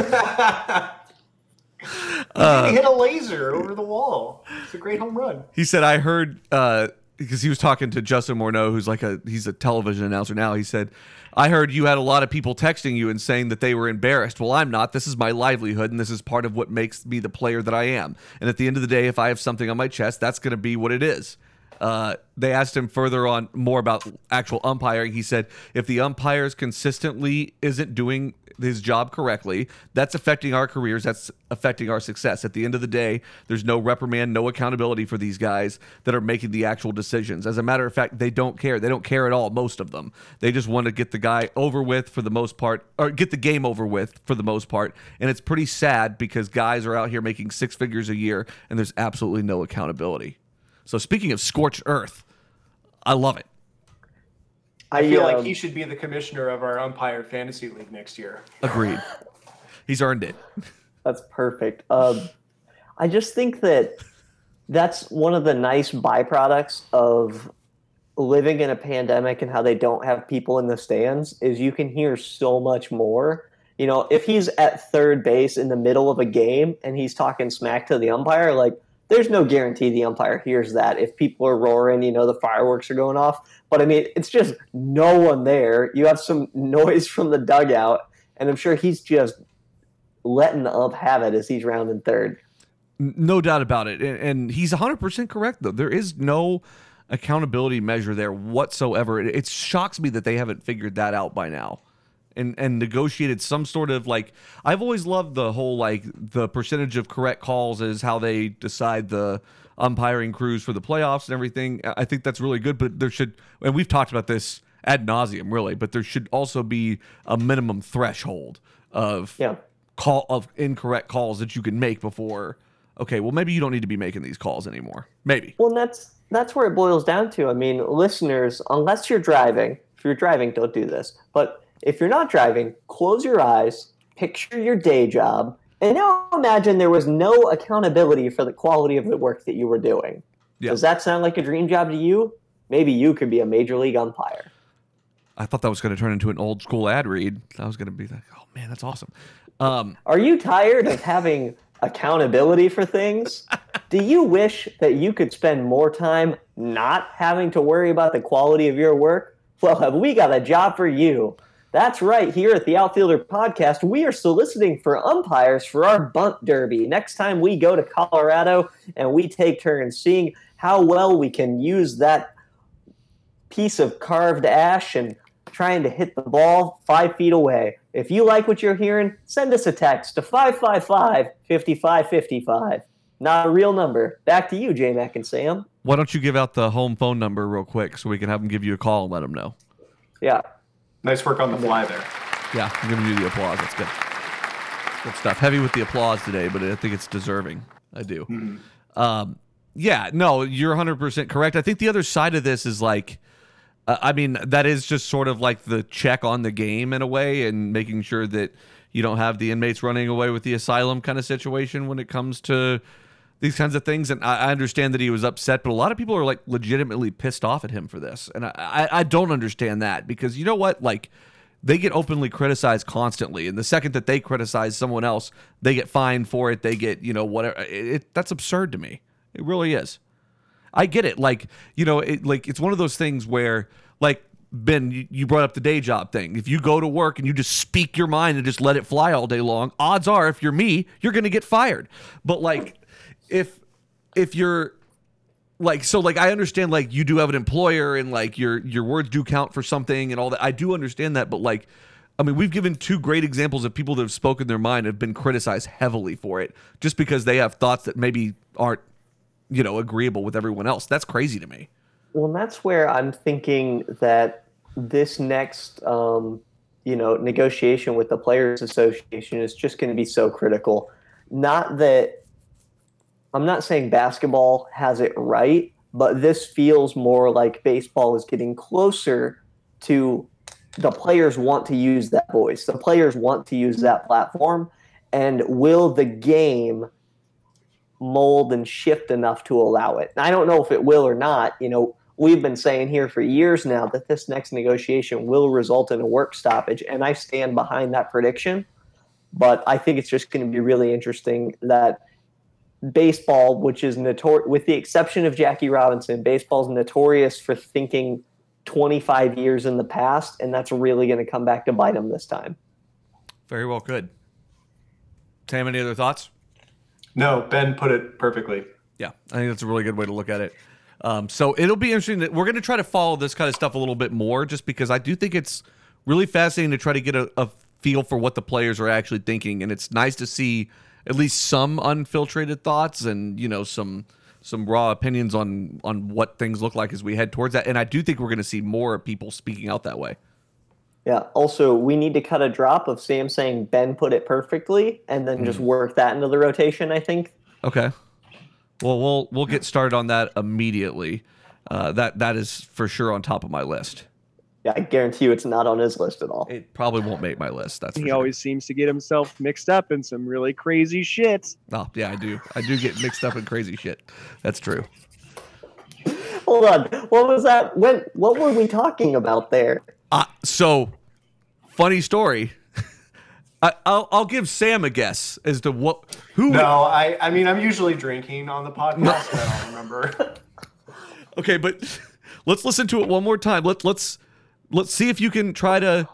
hit a laser over the wall. It's a great home run. He said, I heard, uh, because he was talking to Justin Morneau, who's like a, he's a television announcer now. He said, I heard you had a lot of people texting you and saying that they were embarrassed. Well, I'm not. This is my livelihood, and this is part of what makes me the player that I am. And at the end of the day, if I have something on my chest, that's going to be what it is. Uh, they asked him further on more about actual umpiring. He said, if the umpires consistently isn't doing his job correctly, that's affecting our careers. That's affecting our success. At the end of the day, there's no reprimand, no accountability for these guys that are making the actual decisions. As a matter of fact, they don't care. They don't care at all, most of them. They just want to get the guy over with for the most part, or get the game over with for the most part. And it's pretty sad because guys are out here making six figures a year and there's absolutely no accountability. So speaking of scorched earth, I love it. I feel like um, he should be the commissioner of our umpire fantasy league next year. Agreed. He's earned it. That's perfect. Um, I just think that that's one of the nice byproducts of living in a pandemic and how they don't have people in the stands is you can hear so much more. You know, if he's at third base in the middle of a game and he's talking smack to the umpire, like there's no guarantee the umpire hears that. If people are roaring, you know, the fireworks are going off. But I mean, it's just no one there. You have some *laughs* noise from the dugout, and I'm sure he's just letting the ump have it as he's rounding third. No doubt about it. And, and he's 100% correct, though. There is no accountability measure there whatsoever. It, it shocks me that they haven't figured that out by now. And, and negotiated some sort of like I've always loved the whole like the percentage of correct calls is how they decide the umpiring crews for the playoffs and everything. I think that's really good, but there should and we've talked about this ad nauseum really, but there should also be a minimum threshold of Yeah. call of incorrect calls that you can make before okay well maybe you don't need to be making these calls anymore maybe Well, and that's that's where it boils down to. I mean, listeners, unless you're driving, if you're driving, don't do this. But if you're not driving, close your eyes, picture your day job, and now imagine there was no accountability for the quality of the work that you were doing. Yeah. Does that sound like a dream job to you? Maybe you could be a major league umpire. i thought that was going to turn into an old school ad read i was going to be like oh man that's awesome um Are you tired of having accountability for things? *laughs* Do you wish that you could spend more time not having to worry about the quality of your work? Well, have we got a job for you? That's right. Here at the Outfielder Podcast, we are soliciting for umpires for our bunt derby. Next time we go to Colorado and we take turns seeing how well we can use that piece of carved ash and trying to hit the ball five feet away. If you like what you're hearing, send us a text to 555 5555. Not a real number. Back to you, J Mac and Sam. why don't you give out the home phone number real quick so we can have them give you a call and let them know Yeah. Nice work on the fly there. yeah i'm giving you the applause. That's good. Good stuff. Heavy with the applause today but i think it's deserving. I do. Um yeah no you're 100% correct. I think the other side of this is like uh, i mean that is just sort of like the check on the game in a way and making sure that you don't have the inmates running away with the asylum kind of situation when it comes to these kinds of things and I, I understand that he was upset but a lot of people are like legitimately pissed off at him for this and I, I, I don't understand that because you know what like they get openly criticized constantly and the second that they criticize someone else they get fined for it they get you know whatever it, it, that's absurd to me it really is I get it. Like, you know, it, like it's one of those things where, like, Ben, you, you brought up the day job thing. If you go to work and you just speak your mind and just let it fly all day long, odds are, if you're me, you're going to get fired. But like, if if you're like so like I understand like you do have an employer and like your your words do count for something and all that. I do understand that, but like I mean, we've given two great examples of people that have spoken their mind have been criticized heavily for it just because they have thoughts that maybe aren't you know agreeable with everyone else. That's crazy to me. Well, that's where I'm thinking that this next, um, you know, negotiation with the Players Association is just going to be so critical. Not that I'm not saying basketball has it right, but this feels more like baseball is getting closer to the players want to use that voice. The players want to use that platform. And will the game mold and shift enough to allow it? I don't know if it will or not. You know, we've been saying here for years now that this next negotiation will result in a work stoppage, and I stand behind that prediction. But I think it's just going to be really interesting that baseball, which is notorious, with the exception of Jackie Robinson, baseball's notorious for thinking 25 years in the past, and that's really going to come back to bite them this time. Very well, good. Sam, any other thoughts? No, Ben put it perfectly. Yeah, I think that's a really good way to look at it. Um, so it'll be interesting that we're going to try to follow this kind of stuff a little bit more, just because I do think it's really fascinating to try to get a, a feel for what the players are actually thinking, and it's nice to see at least some unfiltrated thoughts and you know some some raw opinions on on what things look like as we head towards that. And I do think we're going to see more people speaking out that way. Yeah. Also, we need to cut a drop of Sam saying Ben put it perfectly, and then just work that into the rotation. I think. Okay. Well, we'll we'll get started on that immediately. Uh, that that is for sure on top of my list. Yeah, I guarantee you, it's not on his list at all. It probably won't make my list. That's He sure. always seems to get himself mixed up in some really crazy shit. Oh yeah, I do. I do get mixed up in crazy shit. That's true. Hold on. What was that? When? What were we talking about there? Uh, so, funny story. *laughs* I, I'll I'll give Sam a guess as to what who. No, I, I mean, I'm usually drinking on the podcast, but I don't remember. *laughs* Okay, but *laughs* let's listen to it one more time. Let let's let's see if you can try to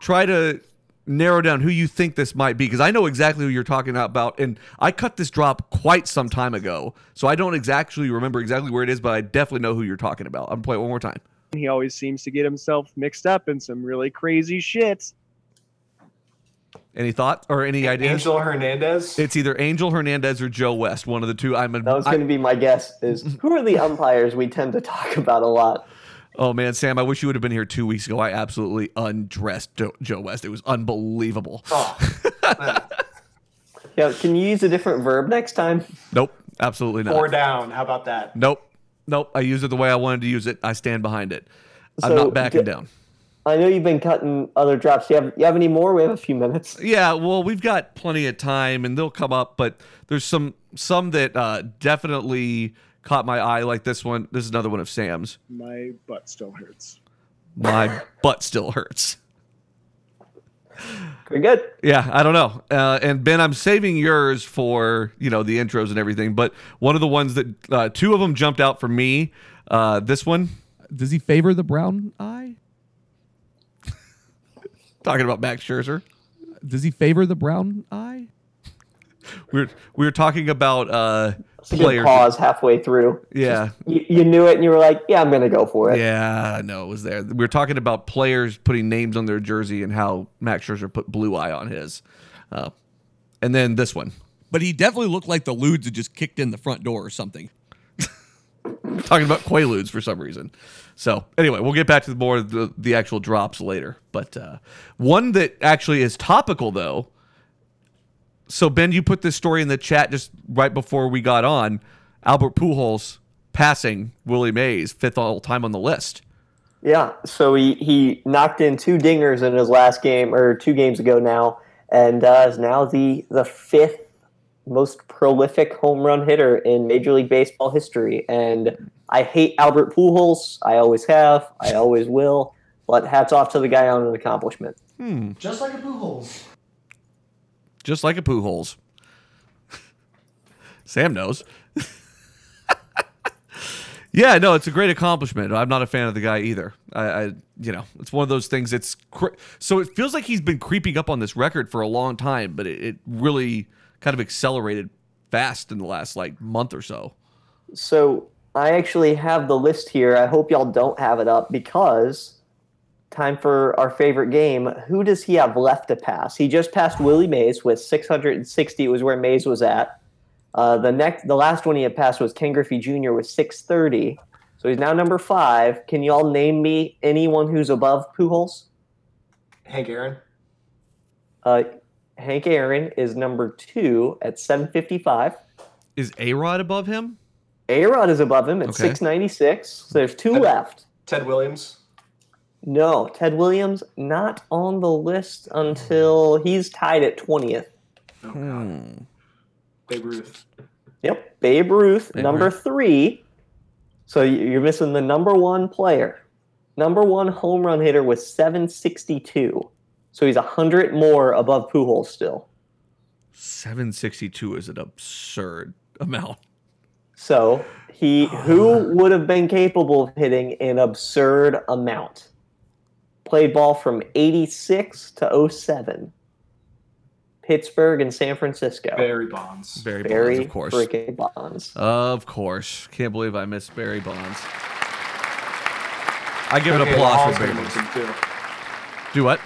try to narrow down who you think this might be because I know exactly who you're talking about, and I cut this drop quite some time ago, so I don't exactly remember exactly where it is, but I definitely know who you're talking about. I'm gonna play it one more time. He always seems to get himself mixed up in some really crazy shit. Any thoughts or any ideas? Angel Hernandez. It's either Angel Hernandez or Joe West, one of the two. I'm a, That was going to be my guess. Is *laughs* who are the umpires we tend to talk about a lot? Oh man, Sam, I wish you would have been here two weeks ago. I absolutely undressed Joe, Joe West. It was unbelievable. Oh, *laughs* Yeah, can you use a different verb next time? Nope, absolutely not. four down. How about that? Nope, nope. I used it the way I wanted to use it. I stand behind it. I'm So, not backing d- down. I know you've been cutting other drops. You have you have any more? We have a few minutes. Yeah, well, we've got plenty of time, and they'll come up. But there's some some that uh, definitely caught my eye, like this one. This is another one of Sam's. My butt still hurts. My butt still hurts. Very good. Yeah, I don't know. Uh, and Ben, I'm saving yours for you know the intros and everything. But one of the ones that uh, two of them jumped out for me. Uh, this one. Does he favor the brown eye? *laughs* Talking about Max Scherzer. Does he favor the brown eye? We're we're talking about It's a good players. pause halfway through. Yeah, You, you knew it, and you were like, "Yeah, I'm going to go for it." yeah, I know it was there. We were talking about players putting names on their jersey and how Max Scherzer put blue eye on his. Uh, and then this one. But he definitely looked like the Ludes had just kicked in the front door or something. *laughs* talking about Quaaludes for some reason. So anyway, we'll get back to the more of the, the actual drops later. But uh, one that actually is topical though. So Ben, you put this story in the chat just right before we got on. Albert Pujols passing Willie Mays, fifth all time on the list. Yeah, so he, he knocked in two dingers in his last game, or two games ago now, and uh, is now the, the fifth most prolific home run hitter in Major League Baseball history. And I hate Albert Pujols. I always have. I always will. But hats off to the guy on an accomplishment. Just like a Pujols. Just like a poo holes. *laughs* Sam knows. *laughs* yeah, no, it's a great accomplishment. I'm not a fan of the guy either. I, I you know, it's one of those things. It's cre- so it feels like he's been creeping up on this record for a long time, but it, it really kind of accelerated fast in the last like month or so. So I actually have the list here. I hope y'all don't have it up because time for our favorite game. Who does he have left to pass? He just passed Willie Mays with 660. It Was where Mays was at. Uh, the next, the last one he had passed was Ken Griffey Jr. with 630. So he's now number five. Can y'all name me anyone who's above Pujols? Hank Aaron. Uh, Hank Aaron is number two at 755. Is A Rod above him? A Rod is above him at Okay. 696. So there's two Okay. left. Ted Williams. No, Ted Williams not on the list until he's tied at 20th. Oh, Hmm. Babe Ruth. Yep, Babe Ruth, Babe number Ruth. three. So you're missing the number one player. Number one home run hitter with 762. So he's 100 more above Pujols still. 762 is an absurd amount. So he who *sighs* would have been capable of hitting an absurd amount. Played ball from 86 to 07. Pittsburgh and San Francisco. Barry Bonds. Barry, Barry Bonds, of course. freaking Bonds. Of course. Can't believe I missed Barry Bonds. I give an Okay, the applause for Barry Bonds. too. Do what?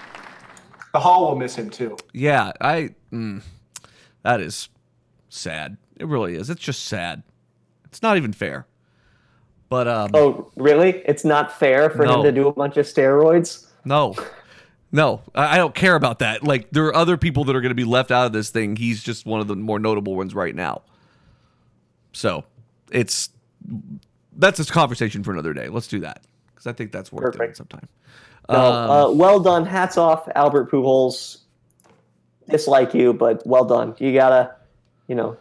The Hall will miss him too. Yeah, I. Mm, that is sad. It really is. It's just sad. It's not even fair. But um, Oh, really? It's not fair for No. him to do a bunch of steroids? No, no, I, I don't care about that. Like there are other people that are going to be left out of this thing. He's just one of the more notable ones right now. So it's that's a conversation for another day. Let's do that because I think that's worth doing Perfect. sometime. No, Um, uh, well done. Hats off, Albert Pujols. Dislike you, but well done. You gotta, you know,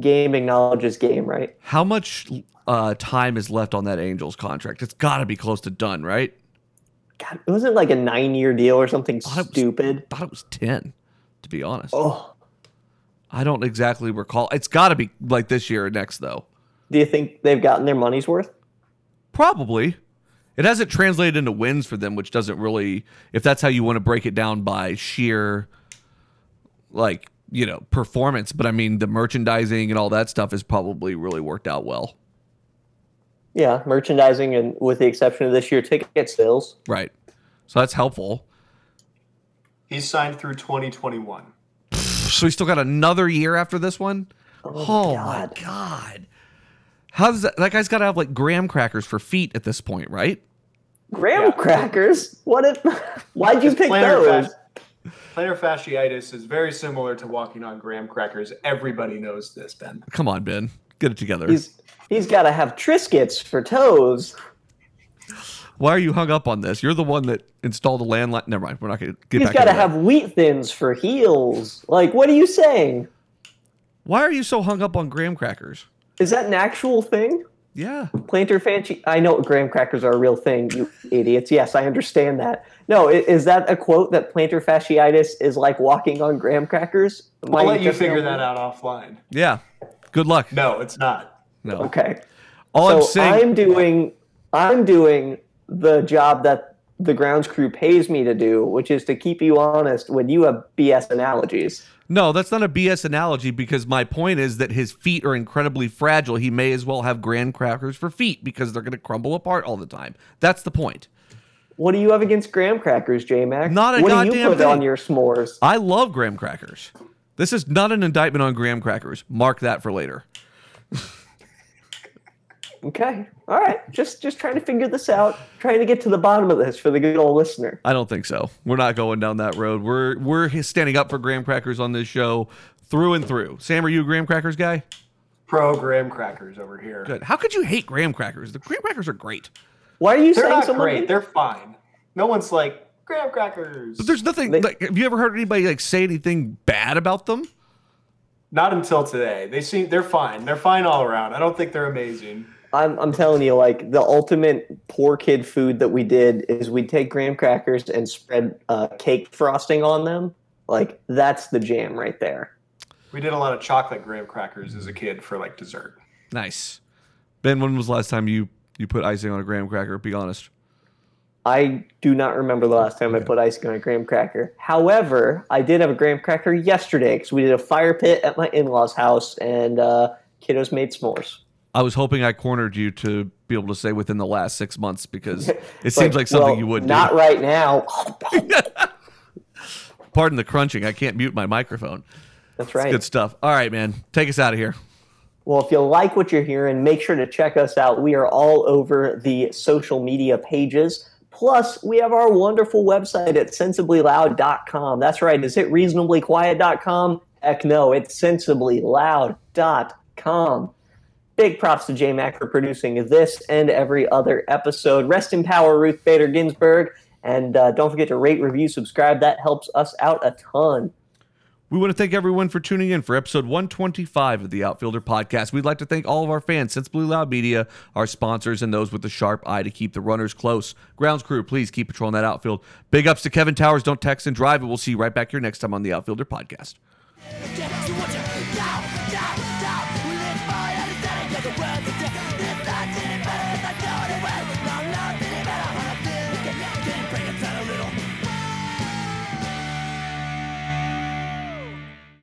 game acknowledges game, right? How much uh, time is left on that Angels contract? It's got to be close to done, right? God, it wasn't like a nine-year deal or something Thought it was- stupid. thought it was ten, to be honest. Oh, I don't exactly recall. It's got to be like this year or next, though. do you think they've gotten their money's worth? Probably. It hasn't translated into wins for them, which doesn't really, if that's how you want to break it down by sheer, like, you know, performance. But I mean, the merchandising and all that stuff has probably really worked out well. Yeah, merchandising and with the exception of this year, ticket sales. Right. So that's helpful. He's signed through 2021. So we still got another year after this one? Oh, oh my God. God. How does that? That guy's got to have like graham crackers for feet at this point, right? Graham Yeah. crackers. What if? *laughs* Why'd you pick those? fasci- plantar fasciitis is very similar to walking on graham crackers. Everybody knows this, Ben. Come on, Ben. Get it together. He's he's got to have Triscuits for toes. Why are you hung up on this? You're the one that installed a landline. Never mind. We're not going to get He's back got to have wheat thins for heels. Like, what are you saying? Why are you so hung up on graham crackers? Is that an actual thing? Yeah. Plantar fancy. I know graham crackers are a real thing, you idiots. Yes, I understand that. No, is that a quote that plantar fasciitis is like walking on graham crackers? Am I'll I let you just figure now- that out offline. Yeah. Good luck. No, it's not. No. Okay. All I'm so saying. I'm doing I'm doing the job that the grounds crew pays me to do, which is to keep you honest when you have BS analogies. no, that's not a BS analogy because my point is that his feet are incredibly fragile. He may as well have graham crackers for feet because they're going to crumble apart all the time. That's the point. What do you have against graham crackers, J Mac? Not a what do you put thing. on your s'mores? I love graham crackers. This is not an indictment on graham crackers. Mark that for later. *laughs* Okay. All right. Just just trying to figure this out, trying to get to the bottom of this for the good old listener. I don't think so. We're not going down that road. We're we're standing up for graham crackers on this show through and through. Sam, are you a graham crackers guy? Pro graham crackers over here. Good. How could you hate graham crackers? The graham crackers are great. Why are you They're saying not someone? great. They're fine. No one's like graham crackers. But there's nothing. They- like, have you ever heard anybody like say anything bad about them? Not until today. They seem they're fine. They're fine all around. I don't think they're amazing. I'm, I'm telling you, like the ultimate poor kid food that we did is we'd take graham crackers and spread uh, cake frosting on them. Like that's the jam right there. We did a lot of chocolate graham crackers as a kid for like dessert. Nice. Ben, when was the last time you you put icing on a graham cracker? Be honest. I do not remember the last time I put icing on a graham cracker. However, I did have a graham cracker yesterday because we did a fire pit at my in-laws' house and uh, kiddos made s'mores. I was hoping I cornered you to be able to say within the last six months because *laughs* it But, seems like something well, you would Not do. right now. *laughs* Pardon the crunching. I can't mute my microphone. That's right. Good stuff. All right, man. Take us out of here. Well, if you like what you're hearing, make sure to check us out. We are all over the social media pages. Plus, we have our wonderful website at sensiblyloud.com. That's right. Is it reasonablyquiet.com? Heck no, it's sensiblyloud.com. Big props to JMac for producing this and every other episode. Rest in power, Ruth Bader Ginsburg. And uh, don't forget to rate, review, subscribe. That helps us out a ton. We want to thank everyone for tuning in for episode 125 of the Outfielder Podcast. We'd like to thank all of our fans, Sensibly Loud Media, our sponsors, and those with the sharp eye to keep the runners close. Grounds crew, please keep patrolling that outfield. Big ups to Kevin Towers. Don't text and drive, and we'll see you right back here next time on the Outfielder Podcast.